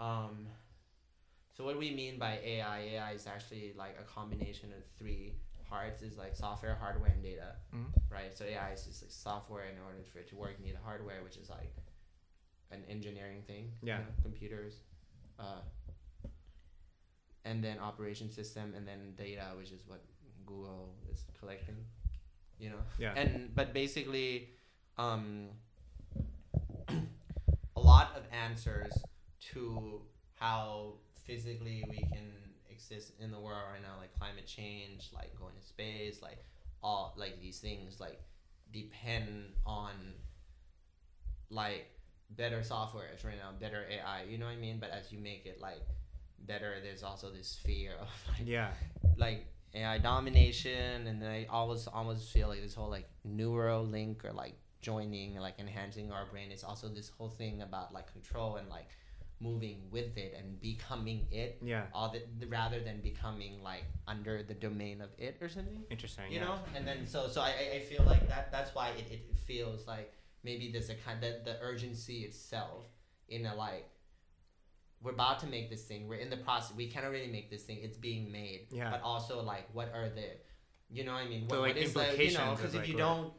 um, so what we mean by AI, AI is actually like a combination of three parts. Is like software, hardware, and data, Mhm. right? So AI is just like software. In order for it to work, you need hardware, which is like an engineering thing. you Yeah. know, computers, uh, and then operation system, and then data, which is what Google is collecting. You know Yeah. and but basically um a lot of answers to how physically we can exist in the world right now like climate change like going to space like all like these things like depend on like better softwares right now better ai you know what i mean but as you make it like better there's also this fear of like Yeah. like AI domination, and then I always almost feel like this whole like Neuralink or like joining, like enhancing our brain is also this whole thing about like control and like moving with it and becoming it, Yeah. all the, rather than becoming like under the domain of it or something. Interesting. You yeah. know, and then so so I, I- I feel like that that's why it, it feels like maybe there's a kind of the urgency itself in a like we're about to make this thing we're in the process we can't really make this thing it's being made Yeah. but also like what are the you know what i mean The, like, what is the you implications know of, because if like, you don't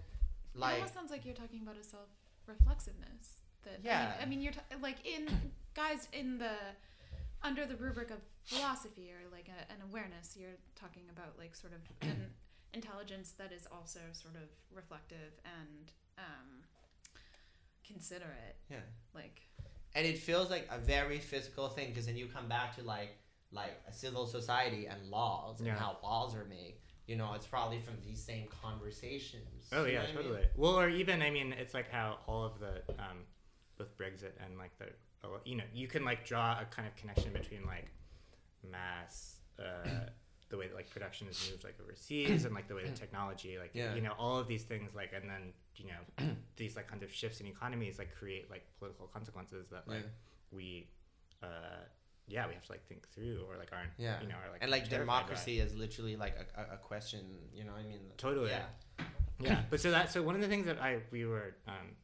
it almost sounds like you're talking about a self reflexiveness. That Yeah. I mean, I mean you're t- like in guys in the under the rubric of philosophy or like a, an awareness. You're talking about like sort of an intelligence that is also sort of reflective and um, considerate. yeah Like and it feels like a very physical thing because then you come back to like like a civil society and laws and how laws are made you know it's probably from these same conversations Oh yeah, what I mean? totally. Well, or even I mean, it's like how all of the um, both Brexit and like the you know you can like draw a kind of connection between like mass. Uh, the way that like production is moved like overseas and like the way that technology like Yeah. you know all of these things like and then you know these like kind of shifts in economies like create like political consequences that like Yeah. we uh yeah we have to like think through or like aren't Yeah. you know are like and like democracy is literally like a, a, question you know i mean Totally. yeah yeah but so that so one of the things that i we were um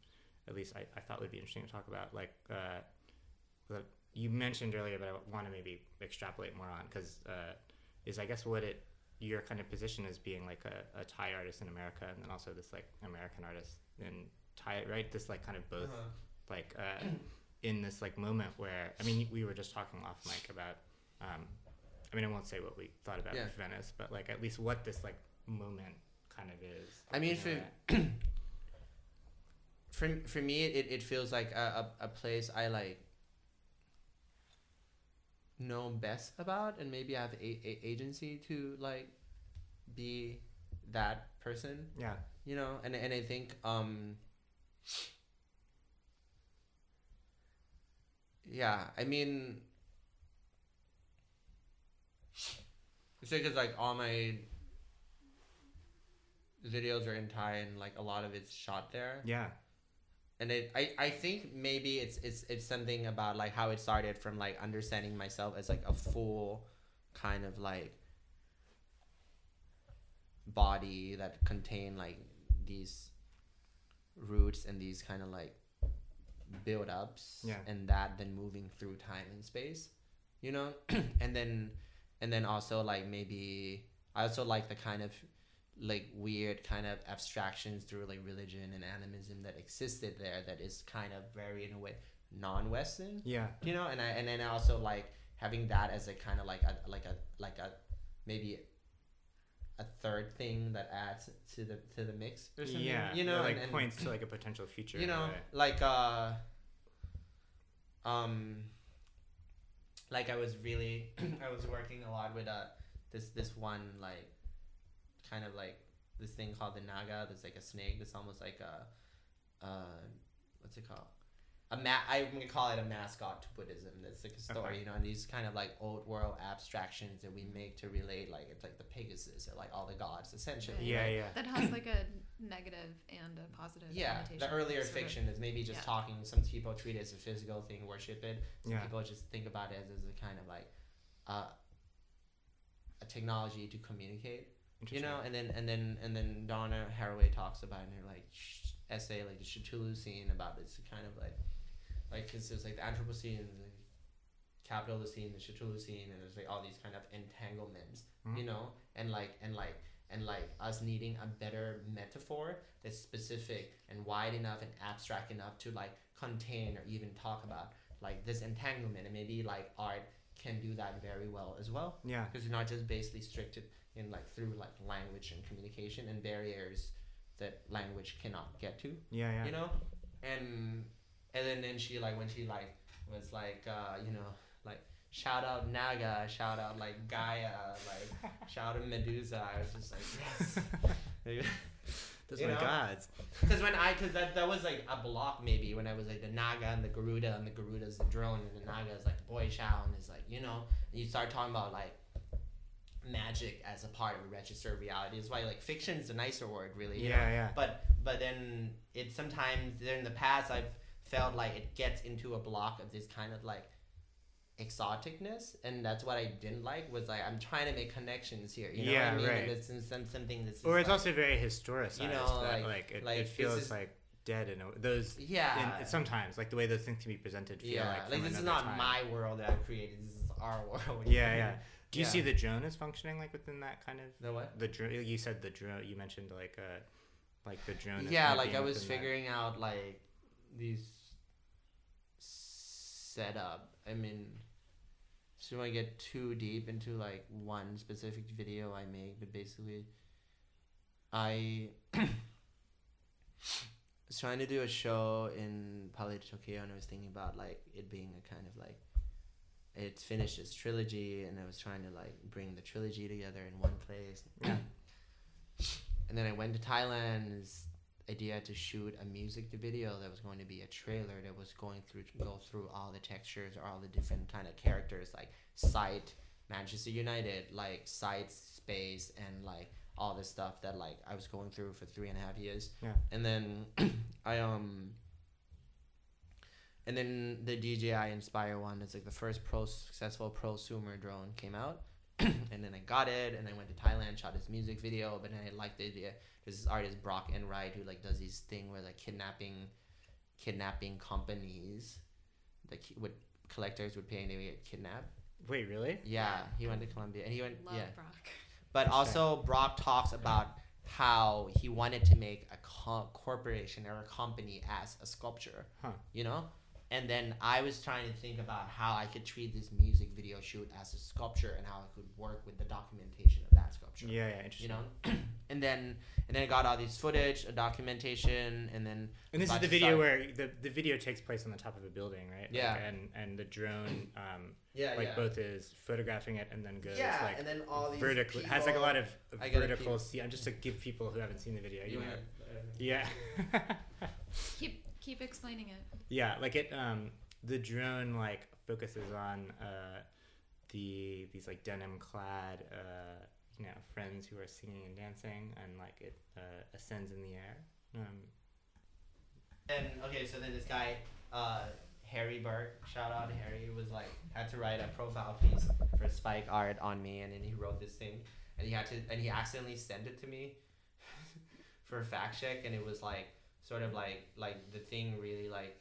at least i, I thought would be interesting to talk about like uh you mentioned earlier but i want to maybe extrapolate more on because uh is i guess what it your kind of position as being like a, a thai artist in america and then also this like american artist in thai right this like kind of both Uh-huh. like uh in this like moment where i mean we were just talking off mic about um i mean i won't say what we thought about Yeah. venice but like at least what this like moment kind of is I mean, know, that- for, for me it, it feels like a, a, a place i like know best about and maybe I have a, a agency to like be that person yeah you know and, and i think um yeah, I mean, it's because like all my videos are in Thai and like a lot of it's shot there. Yeah. And it I, I think maybe it's it's it's something about like how it started from like understanding myself as like a full kind of like body that contain like these roots and these kind of like build ups Yeah. and that then moving through time and space you know and then and then also like maybe i also like the kind of like weird kind of abstractions through like religion and animism that existed there that is kind of very in a way non-western Yeah. you know and i and then also like having that as a kind of like a like a like a maybe a third thing that adds to the to the mix or something Yeah. you know like and, and, points to like a potential future. you know like uh um like i was really i was working a lot with uh this this one like kind of like this thing called the naga that's like a snake that's almost like a uh what's it called a ma- i'm gonna call it a mascot to buddhism that's like a story Okay. you know and these kind of like old world abstractions that we make to relate like it's like the pegasus or like all the gods essentially Yeah, right? yeah. That has like a negative and a positive. Yeah, connotation, the earlier sort of. fiction is maybe just yeah. talking. Some people treat it as a physical thing, worship it. Some Yeah. people just think about it as, as a kind of like uh, a technology to communicate. You know, and then and then and then Donna Haraway talks about in her like sh- essay like the Chthulucene about this kind of like like because there's like the Anthropocene, the Capitalocene, the Chthulucene, and there's like all these kind of entanglements you Mhm. know and like and like and like us needing a better metaphor that's specific and wide enough and abstract enough to like contain or even talk about like this entanglement and maybe like art can do that very well as well Yeah. because it's not just basically restricted in like through like language and communication and barriers that language cannot get to Yeah. Yeah. you know and and then, then she like when she like was like uh you know like shout out naga shout out like gaia like shout out medusa i was just like yes Those You are know? gods. because when i because that, that was like a block maybe when i was like the naga and the garuda and the garuda's the drone and the naga is like boychild and is like you know and you start talking about like magic as a part of a registered reality is why like fiction is a nicer word really you know? Yeah. Yeah. but but then it sometimes in the past I've felt like it gets into a block of this kind of like exoticness and that's what I didn't like was like I'm trying to make connections here you know Yeah, what I mean right. and it's in some, something that's Or it's like, also very historicized. you know, that, like- like, it, like it feels is- like dead in a, those. yeah in, sometimes like the way those things can be presented. Feel yeah like, like, this is not time. my world that I've created this is our world Yeah. Yeah. Do you Yeah. see the drone as functioning like within that kind of the what the drone? You said the drone. You mentioned like uh, like the drone. yeah like I was within that. figuring out like these setup I mean so don't want to get too deep into like one specific video I make but basically I was trying to do a show in Palais Tokyo and I was thinking about like it being a kind of like it's finished its trilogy and I was trying to like bring the trilogy together in one place Yeah. and then I went to Thailand. Idea to shoot a music video that was going to be a trailer that was going through go through all the textures or all the different kind of characters like sight, Manchester United, like sight, space, and like all this stuff that like I was going through for three and a half years. Yeah. And then I um. And then the DJI Inspire one is like the first pro successful prosumer drone came out, and then I got it, and I went to Thailand, shot this music video, but then I liked the idea. There's this artist Brock Enright who like does these thing where like kidnapping, kidnapping companies, like he would collectors would pay and they would get kidnapped. Wait, really? Yeah, he went to Colombia and he went Love yeah. Brock. But also Brock talks about how he wanted to make a co- corporation or a company as a sculpture. Huh. You know? And then I was trying to think about how I could treat this music video shoot as a sculpture and how I could work with the documentation of that sculpture. Yeah, yeah, interesting. You know? and then and then I got all these footage, a documentation, and then And this is the video start- where the, the video takes place on the top of a building, right? Like, Yeah. and and the drone, um, yeah, like yeah. both is photographing it and then goes yeah, like and then all these vertically. Has like a lot of I gotta vertical. keep- just to give people who haven't seen the video, you You know. Yeah. Keep keep explaining it. yeah, like it. Um, the drone like focuses on uh, the these like denim clad uh, you know friends who are singing and dancing and like it uh, ascends in the air. Um, And okay, so then this guy, uh, Harry Burke, shout out Harry, was like had to write a profile piece for Spike Art on me, and then he wrote this thing, and he had to, and he accidentally sent it to me for a fact check, and it was like sort of like like the thing really like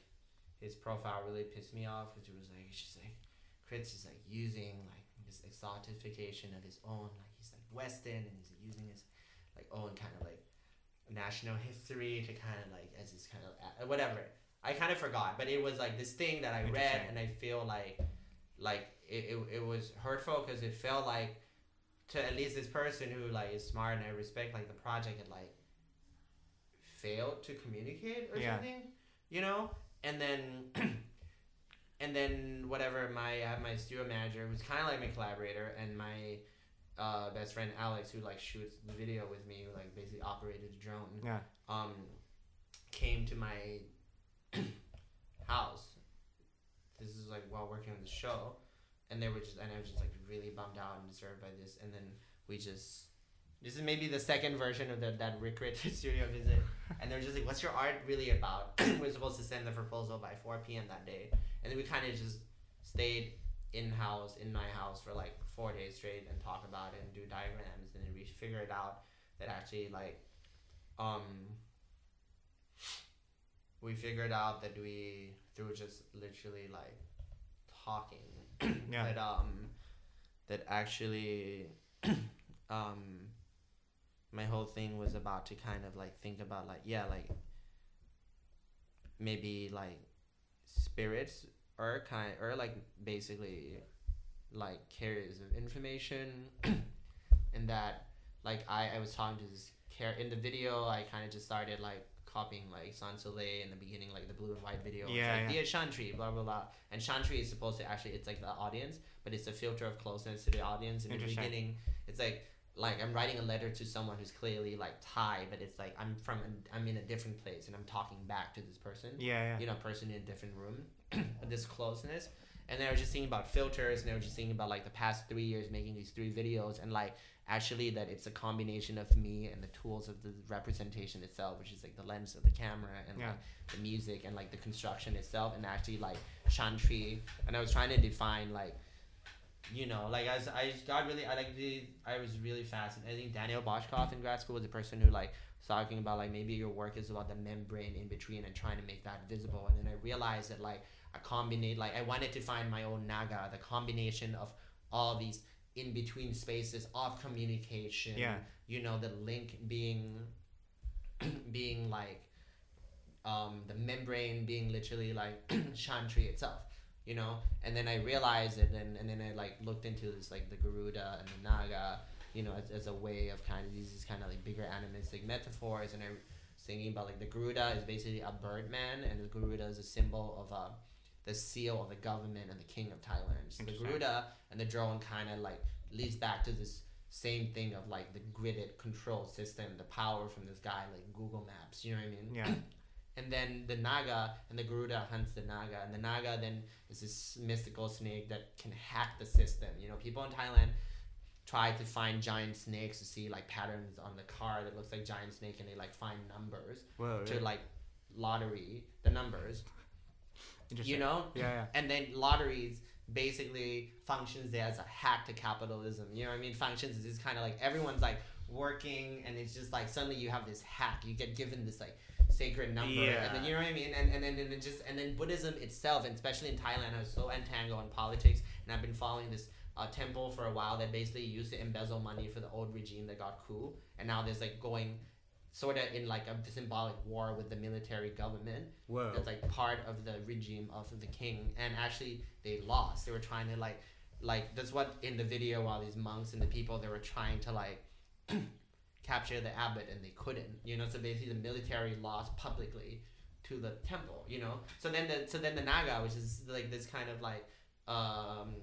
his profile really pissed me off, because it was like it's just like Kritz is like using like this exotification of his own, like he's like Western, and he's using his like own kind of like national history to kind of like as this kind of uh, whatever. I kind of forgot, but it was like this thing that I read, and I feel like like it, it, it was hurtful because it felt like to at least this person who like is smart and I respect like the project had like failed to communicate or Yeah. something, you know, and then. And then whatever my have my studio manager who's kind of like my collaborator and my uh, best friend Alex who like shoots the video with me who like basically operated the drone yeah. um came to my house. This is like while working on the show, and they were just and I was just like really bummed out and disturbed by this, and then we just. This is maybe the second version of the, that Rirkrit studio visit. And they're just like, what's your art really about? we're supposed to send the proposal by 4 p.m. that day. And then we kind of just stayed in house, in my house for like four days straight and talk about it and do diagrams. And then we figured out that actually, like, um, we figured out that we through just literally like talking Yeah. that um that actually um my whole thing was about to kind of like think about like yeah like maybe like spirits or kind or like basically like carriers of information. And that like I, I was talking to this care in the video I kind of just started like copying like Sans Soleil in the beginning like the blue and white video. Yeah, it's like yeah. Chantry blah blah blah. And Chantry is supposed to actually it's like the audience but it's a filter of closeness to the audience in the beginning. It's like like I'm writing a letter to someone who's clearly like Thai but it's like I'm from a, I'm in a different place and I'm talking back to this person Yeah, yeah. you know, person in a different room, this closeness. And they were just thinking about filters, and they were just thinking about like the past three years making these three videos, and like actually that it's a combination of me and the tools of the representation itself, which is like the lens of the camera and Yeah. like the music and like the construction itself, and actually like Chantry. And I was trying to define like, you know, like I was, I just got really, I like the, I was really fascinated. I think Daniel Bozhkov in grad school was the person who like was talking about like maybe your work is about the membrane in between and trying to make that visible. And then I realized that like a combination, like I wanted to find my own naga, the combination of all these in between spaces of communication. Yeah. You know, the link being, being like, um, the membrane being literally like Chantry itself you know? And then i realized it and, and then i like looked into this like the garuda and the naga you know as, as a way of kind of these, kind of like bigger animistic metaphors. And i was thinking about like the garuda is basically a birdman and the garuda is a symbol of uh, the seal of the government and the king of thailand. So the garuda and the drone kind of like leads back to this same thing of like the gridded control system the power from this guy like google maps you know what i mean? Yeah. and then the naga and the garuda hunts the naga and the naga then is this mystical snake that can hack the system you know people in thailand try to find giant snakes to see like patterns on the car that looks like giant snake and they like find numbers Whoa. to really? like lottery the numbers Interesting. you know Yeah, yeah. and then lotteries basically functions as a hack to capitalism. You know what I mean? Functions as this kind of like everyone's like working and it's just like suddenly you have this hack. You get given this like sacred number and then you know what I mean? And and then and then just and then Buddhism itself, and especially in Thailand, is so entangled in politics. And I've been following this uh, temple for a while that basically used to embezzle money for the old regime that got coup, and now there's like going sort of in like a symbolic war with the military government Whoa. that's like part of the regime of the king and actually they lost they were trying to like like that's what in the video while these monks and the people they were trying to like capture the abbot and they couldn't you know so basically the military lost publicly to the temple you know so then the so then the naga which is like this kind of like um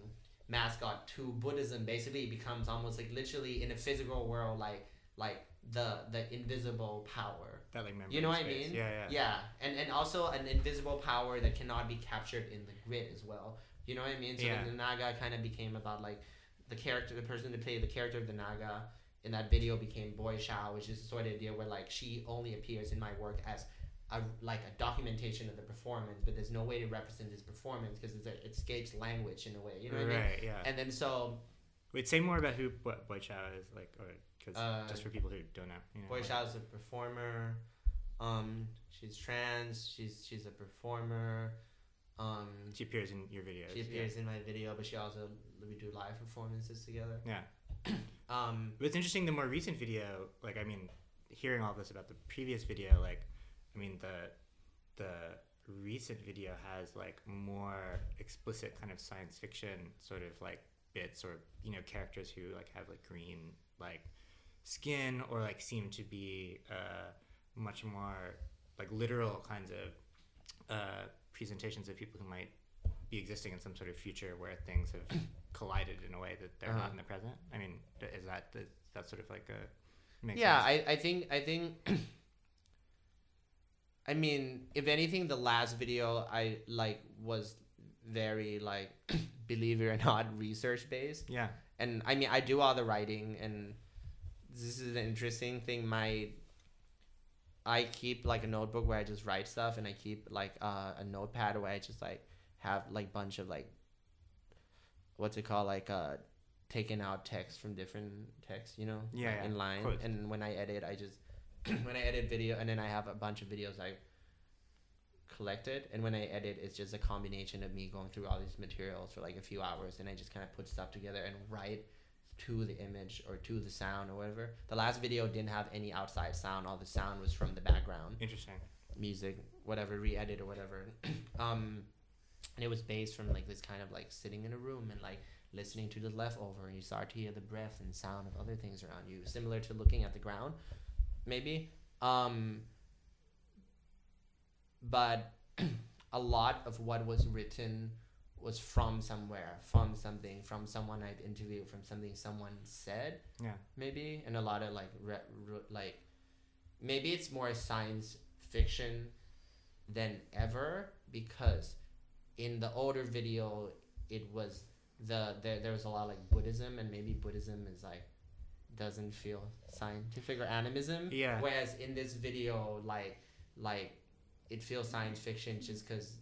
mascot to buddhism basically becomes almost like literally in a physical world like like the the invisible power that like You know what I mean? Yeah, yeah. Yeah, and and also an invisible power that cannot be captured in the grid as well. You know what I mean? So Yeah. then the Naga kind of became about like the character, the person to play the character of the Naga in that video became Boychild, which is the sort of idea where like she only appears in my work as a like a documentation of the performance, but there's no way to represent this performance because it escapes language in a way. You know what I mean? right, yeah. And then so Wait, say more about who what Boychild is like, or because Uh, just for people who don't know. You know Boy like- is a performer. Um, she's trans. She's she's a performer. Um, She appears in your videos. She yeah. appears in my video, but she also we do live performances together. Yeah. Um, interesting. The more recent video, like I mean, hearing all this about the previous video, like, I mean the the recent video has like more explicit kind of science fiction sort of like bits or you know characters who like have like green like skin or like seem to be uh, much more like literal kinds of uh, presentations of people who might be existing in some sort of future where things have collided in a way that they're Uh-huh. not in the present. I mean, is that that sort of like a makes yeah? I, I think I think. I mean, if anything, the last video I like was very like, believe it or not, research based. yeah, and I mean I do all the writing and this is an interesting thing my I keep like a notebook where I just write stuff and I keep like uh, a notepad where I just like have like bunch of like what's it called like uh taking out text from different texts you know Yeah, like, yeah, in line and when I edit I just when I edit video and then I have a bunch of videos I collected and when I edit it's just a combination of me going through all these materials for like a few hours and I just kind of put stuff together and write to the image or to the sound or whatever. The last video didn't have any outside sound. All the sound was from the background, interesting. music, whatever, re-edit or whatever. um, and it was based from like this kind of like sitting in a room and like listening to the leftover and you start to hear the breath and sound of other things around you, similar to looking at the ground, maybe. Um, but a lot of what was written was from somewhere, from something, from someone I've interviewed, from something someone said, Yeah, maybe, and a lot of like re- re- like maybe it's more science fiction than ever because in the older video it was the there, there was a lot like Buddhism and maybe Buddhism is like doesn't feel scientific or animism Yeah. whereas in this video like like it feels science fiction just because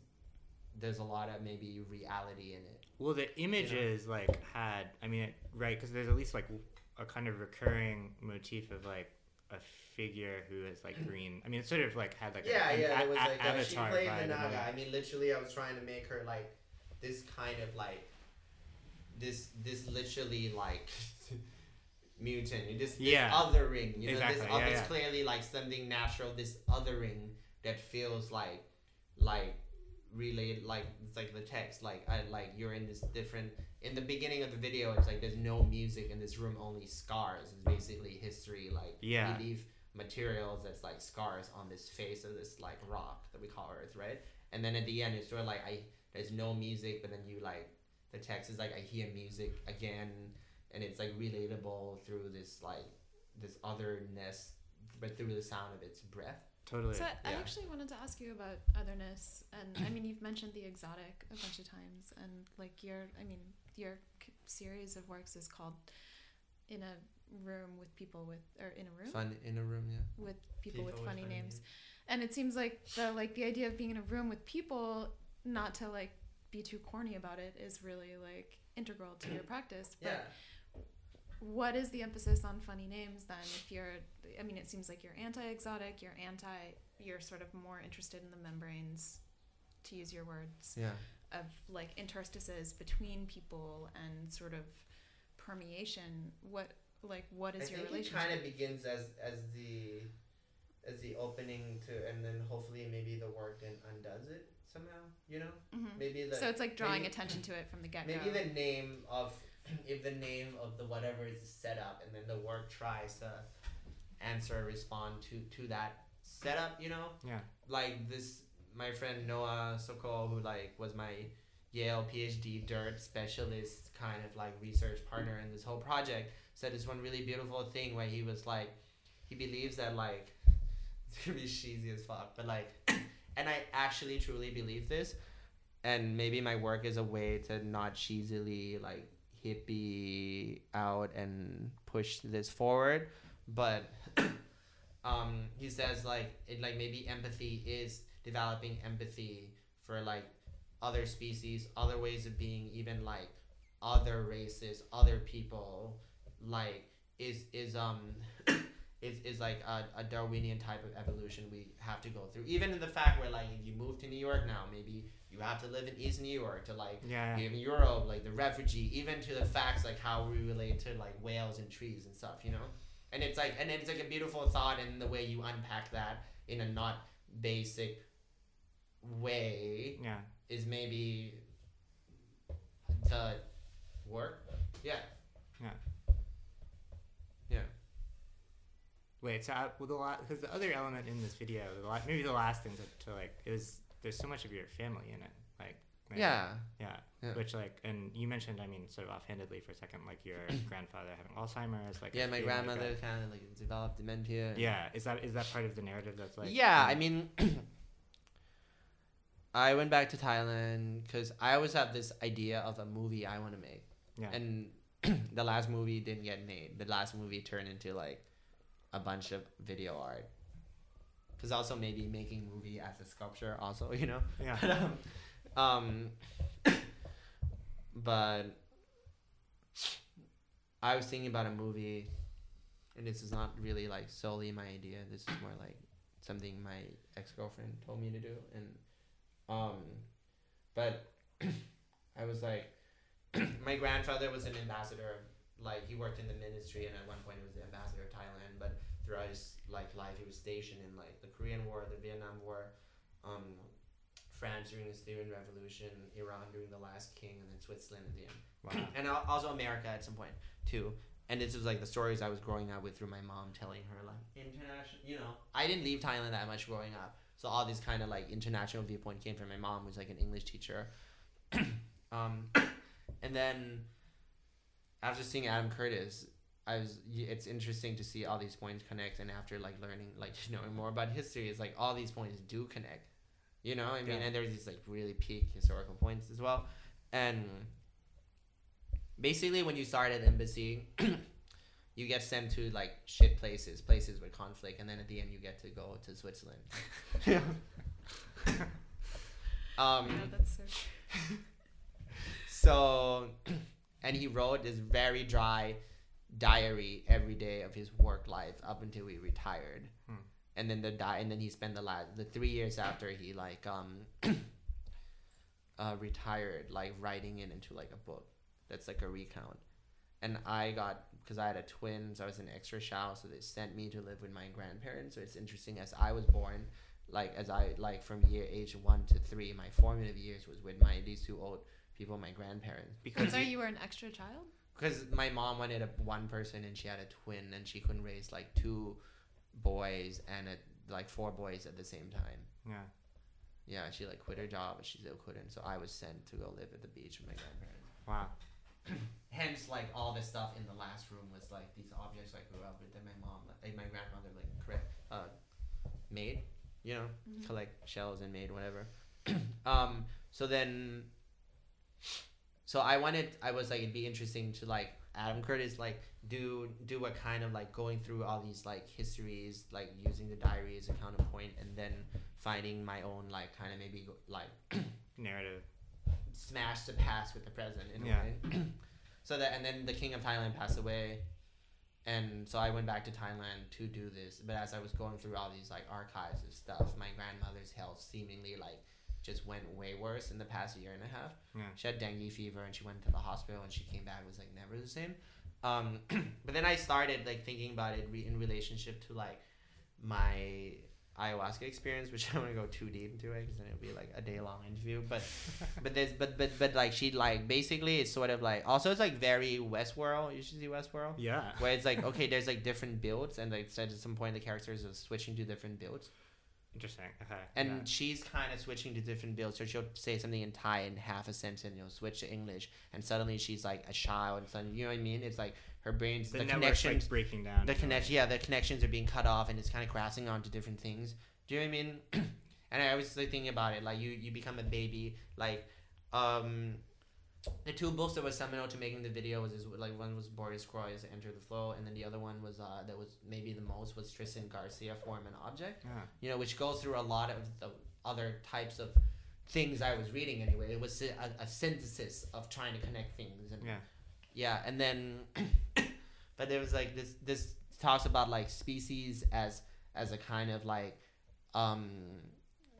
there's a lot of maybe reality in it Well, the images like had, I mean, it, right? Because there's at least like a kind of recurring motif of like a figure who is like green. I mean, it sort of like had like yeah, a, yeah. a- It was a- like uh, she avatar played the a. Naga. I mean, literally, I was trying to make her like this kind of like this this literally like mutant. This, this Yeah. othering. You know, Exactly, this yeah, yeah. clearly like something natural. This othering that feels like like related like it's like the text like I like you're in this different in the beginning of the video it's like there's no music in this room only scars it's basically history like Yeah. we leave materials that's like scars on this face of this like rock that we call earth right? And then at the end it's sort of like i there's no music but then you like the text is like i hear music again and it's like relatable through this like this otherness but through the sound of its breath. Totally. So I, I actually wanted to ask you about otherness, and I mean you've mentioned the exotic a bunch of times, and like your, I mean your series of works is called "In a Room with People with," or "In a Room? Fun in a room yeah. With People, with Funny Names," and it seems like the like the idea of being in a room with people, not to like be too corny about it, is really like integral to your practice. But yeah what is the emphasis on funny names then? If you're i mean it seems like you're anti-exotic you're anti you're sort of more interested in the membranes to use your words yeah. of like interstices between people and sort of permeation. What like what is I your think it kind of begins as as the as the opening to, and then hopefully maybe the work then undoes it somehow. You know, Mhm. maybe the so it's like drawing maybe- attention to it from the get-go maybe the name of if the name of the whatever is set up, and then the work tries to answer or respond to to that setup. You know, yeah. like this my friend Noah Sokol who like was my Yale PhD dirt specialist kind of like research partner in this whole project said this one really beautiful thing where he was like he believes that like it's gonna be cheesy as fuck. But like, and I actually truly believe this, and maybe my work is a way to not cheesily like hippie out and push this forward. But um, he says like it like maybe empathy is developing empathy for like other species, other ways of being, even like other races, other people, like is is um is, is like a, a Darwinian type of evolution we have to go through. Even in the fact where like you move to New York now, maybe you have to live in East New York to like Yeah. in Europe, like the refugee, even to the facts like how we relate to like whales and trees and stuff, you know? And it's like and it's like a beautiful thought in the way you unpack that in a not basic way Yeah. is maybe the work. Yeah. Yeah. Wait, so I, well, the la- because the other element in this video, the la- maybe the last thing to, to like is there's so much of your family in it, like like, Yeah. yeah, Yeah. which like and you mentioned, I mean, sort of offhandedly for a second, like your grandfather having Alzheimer's, like Yeah, my being, like, grandmother kind of like developed dementia. yeah, is that is that part of the narrative that's like? yeah, I mean, I went back to Thailand because I always have this idea of a movie I want to make, yeah, and the last movie didn't get made. The last movie turned into like a bunch of video art. Because also maybe making movie as a sculpture, also you know. yeah, But, um, um, but I was thinking about a movie, and this is not really like solely my idea. This is more like something my ex girlfriend told me to do, and um, but I was like, my grandfather was an ambassador. Like he worked in the ministry, and at one point he was the ambassador of Thailand. But throughout his like life, he was stationed in like the Korean War, the Vietnam War, um, France during the Syrian Revolution, Iran during the Last King, and then Switzerland at the end, wow, and also America at some point too. And this was like the stories I was growing up with through my mom telling her like international. You know, I didn't leave Thailand that much growing up, so all these kind of like international viewpoint came from my mom, who's like an English teacher. um, and then after seeing Adam Curtis, I was it's interesting to see all these points connect, and after like learning, like knowing more about history, it's like all these points do connect. You know, I mean, Yeah. and there's these like really peak historical points as well, and basically when you start at embassy. You get sent to like shit places, places with conflict, and then at the end you get to go to Switzerland. um, yeah, that's so so, and he wrote this very dry diary every day of his work life up until he retired. Hmm. And then the di- and then he spent the last the three years after he like um uh, retired like writing it into like a book that's like a recount. And I got because I had a twin, so I was an extra child, so they sent me to live with my grandparents. So it's interesting as I was born, like as I like from year age one to three, my formative years was with my these two old people, my grandparents. because Sorry, you- you were an extra child. Because my mom wanted a one person and she had a twin and she couldn't raise like two boys and a, like four boys at the same time. yeah, Yeah, she like quit her job but she still couldn't. So I was sent to go live at the beach with my grandparents. wow, Hence, like all the stuff in the last room was like these objects I grew up with that my mom, like my grandmother, like correct, uh, made. You know, Mhm. collect shells and made whatever. um, so then, so I wanted, I was like, it'd be interesting to like Adam Curtis like do do a kind of like going through all these like histories, like using the diary as a counterpoint, and then finding my own like kind of maybe like narrative, smash the past with the present in Yeah. a way. so that and then the king of Thailand passed away, and so I went back to Thailand to do this. But as I was going through all these like archives of stuff, my grandmother's health seemingly like just went way worse in the past year and a half. yeah, She had dengue fever and she went to the hospital and she came back was like never the same. Um, but then I started like thinking about it re- in relationship to like my ayahuasca experience, which I don't want to go too deep into it because then it'll be like a day long interview. But but there's but but but like she like basically it's sort of like also it's like very Westworld. You should see Westworld. yeah, Where it's like okay, there's like different builds, and like said at some point the characters are switching to different builds. Interesting. Okay. and yeah. she's kind of switching to different builds. So she'll say something in Thai in half a sentence, and you'll switch to English, and suddenly she's like a child, and suddenly you know what I mean? It's like her brain's the, the, connections, like breaking down. the connection, yeah, the connections are being cut off, and it's kind of grasping onto different things. Do you know what I mean? and I was like thinking about it, like you you become a baby, like um. The two books that was seminal to making the video was is, like one was Boris Groys In the Flow, and then the other one was uh, that was maybe the most was Tristan Garcia Form and Object you know, which goes through a lot of the other types of things I was reading anyway. It was a, a synthesis of trying to connect things and Yeah. yeah, and then but there was like this this talks about like species as as a kind of like um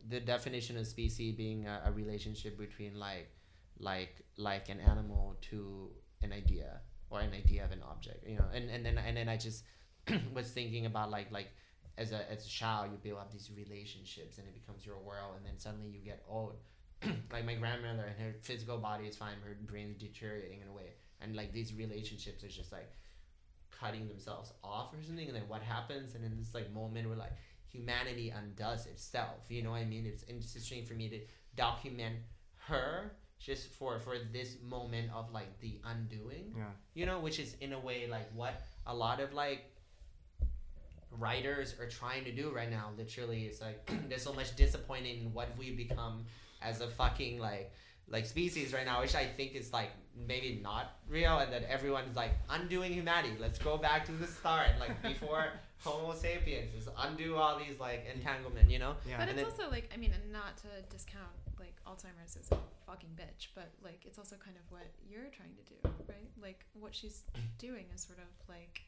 the definition of species being a, a relationship between like like like an animal to an idea or an idea of an object you know? And and then and then i just was thinking about like like as a as a child you build up these relationships and it becomes your world and then suddenly you get old. Like my grandmother and her physical body is fine her brain's deteriorating in a way. And like these relationships are just like cutting themselves off or something and then what happens? And in this like moment where like humanity undoes itself you know what i mean? It's interesting for me to document her just for for this moment of like the undoing Yeah. you know which is in a way like what a lot of like writers are trying to do right now literally it's like there's so much disappointing in what we become as a fucking like like species right now which i think is like maybe not real and that everyone's like undoing humanity let's go back to the start like before homo sapiens is undo all these like entanglement you know Yeah. But And it's then- also like I mean, not to discount like Alzheimer's is a fucking bitch, but like it's also kind of what you're trying to do, right? Like what she's doing is sort of like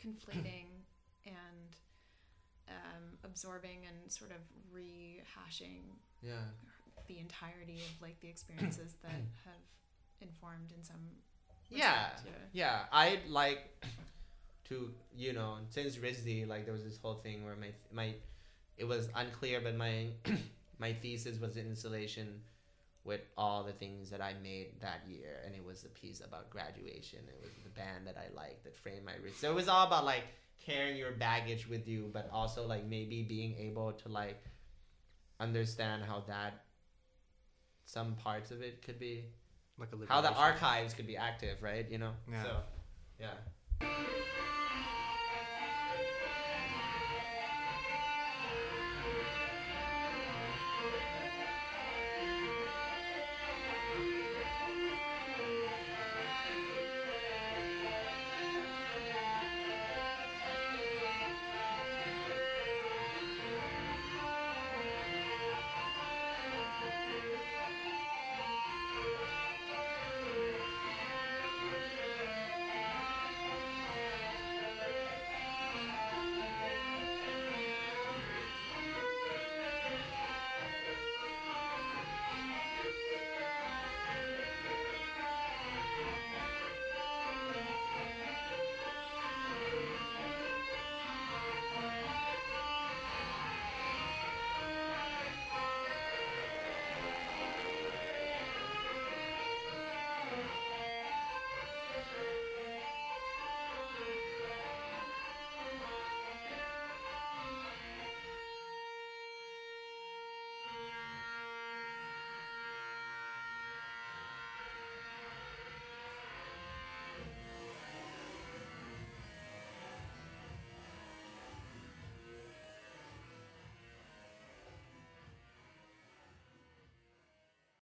conflating and um, absorbing and sort of rehashing yeah the entirety of like the experiences that have informed in some Yeah, respect, yeah. I like to you know since RISD like there was this whole thing where my my it was unclear, but my my thesis was installation with all the things that I made that year, and it was a piece about graduation. It was the band that I liked that framed my risk. So it was all about like carrying your baggage with you, but also like maybe being able to like understand how that some parts of it could be Like a how the archives could be active, right? You know. Yeah. So, yeah.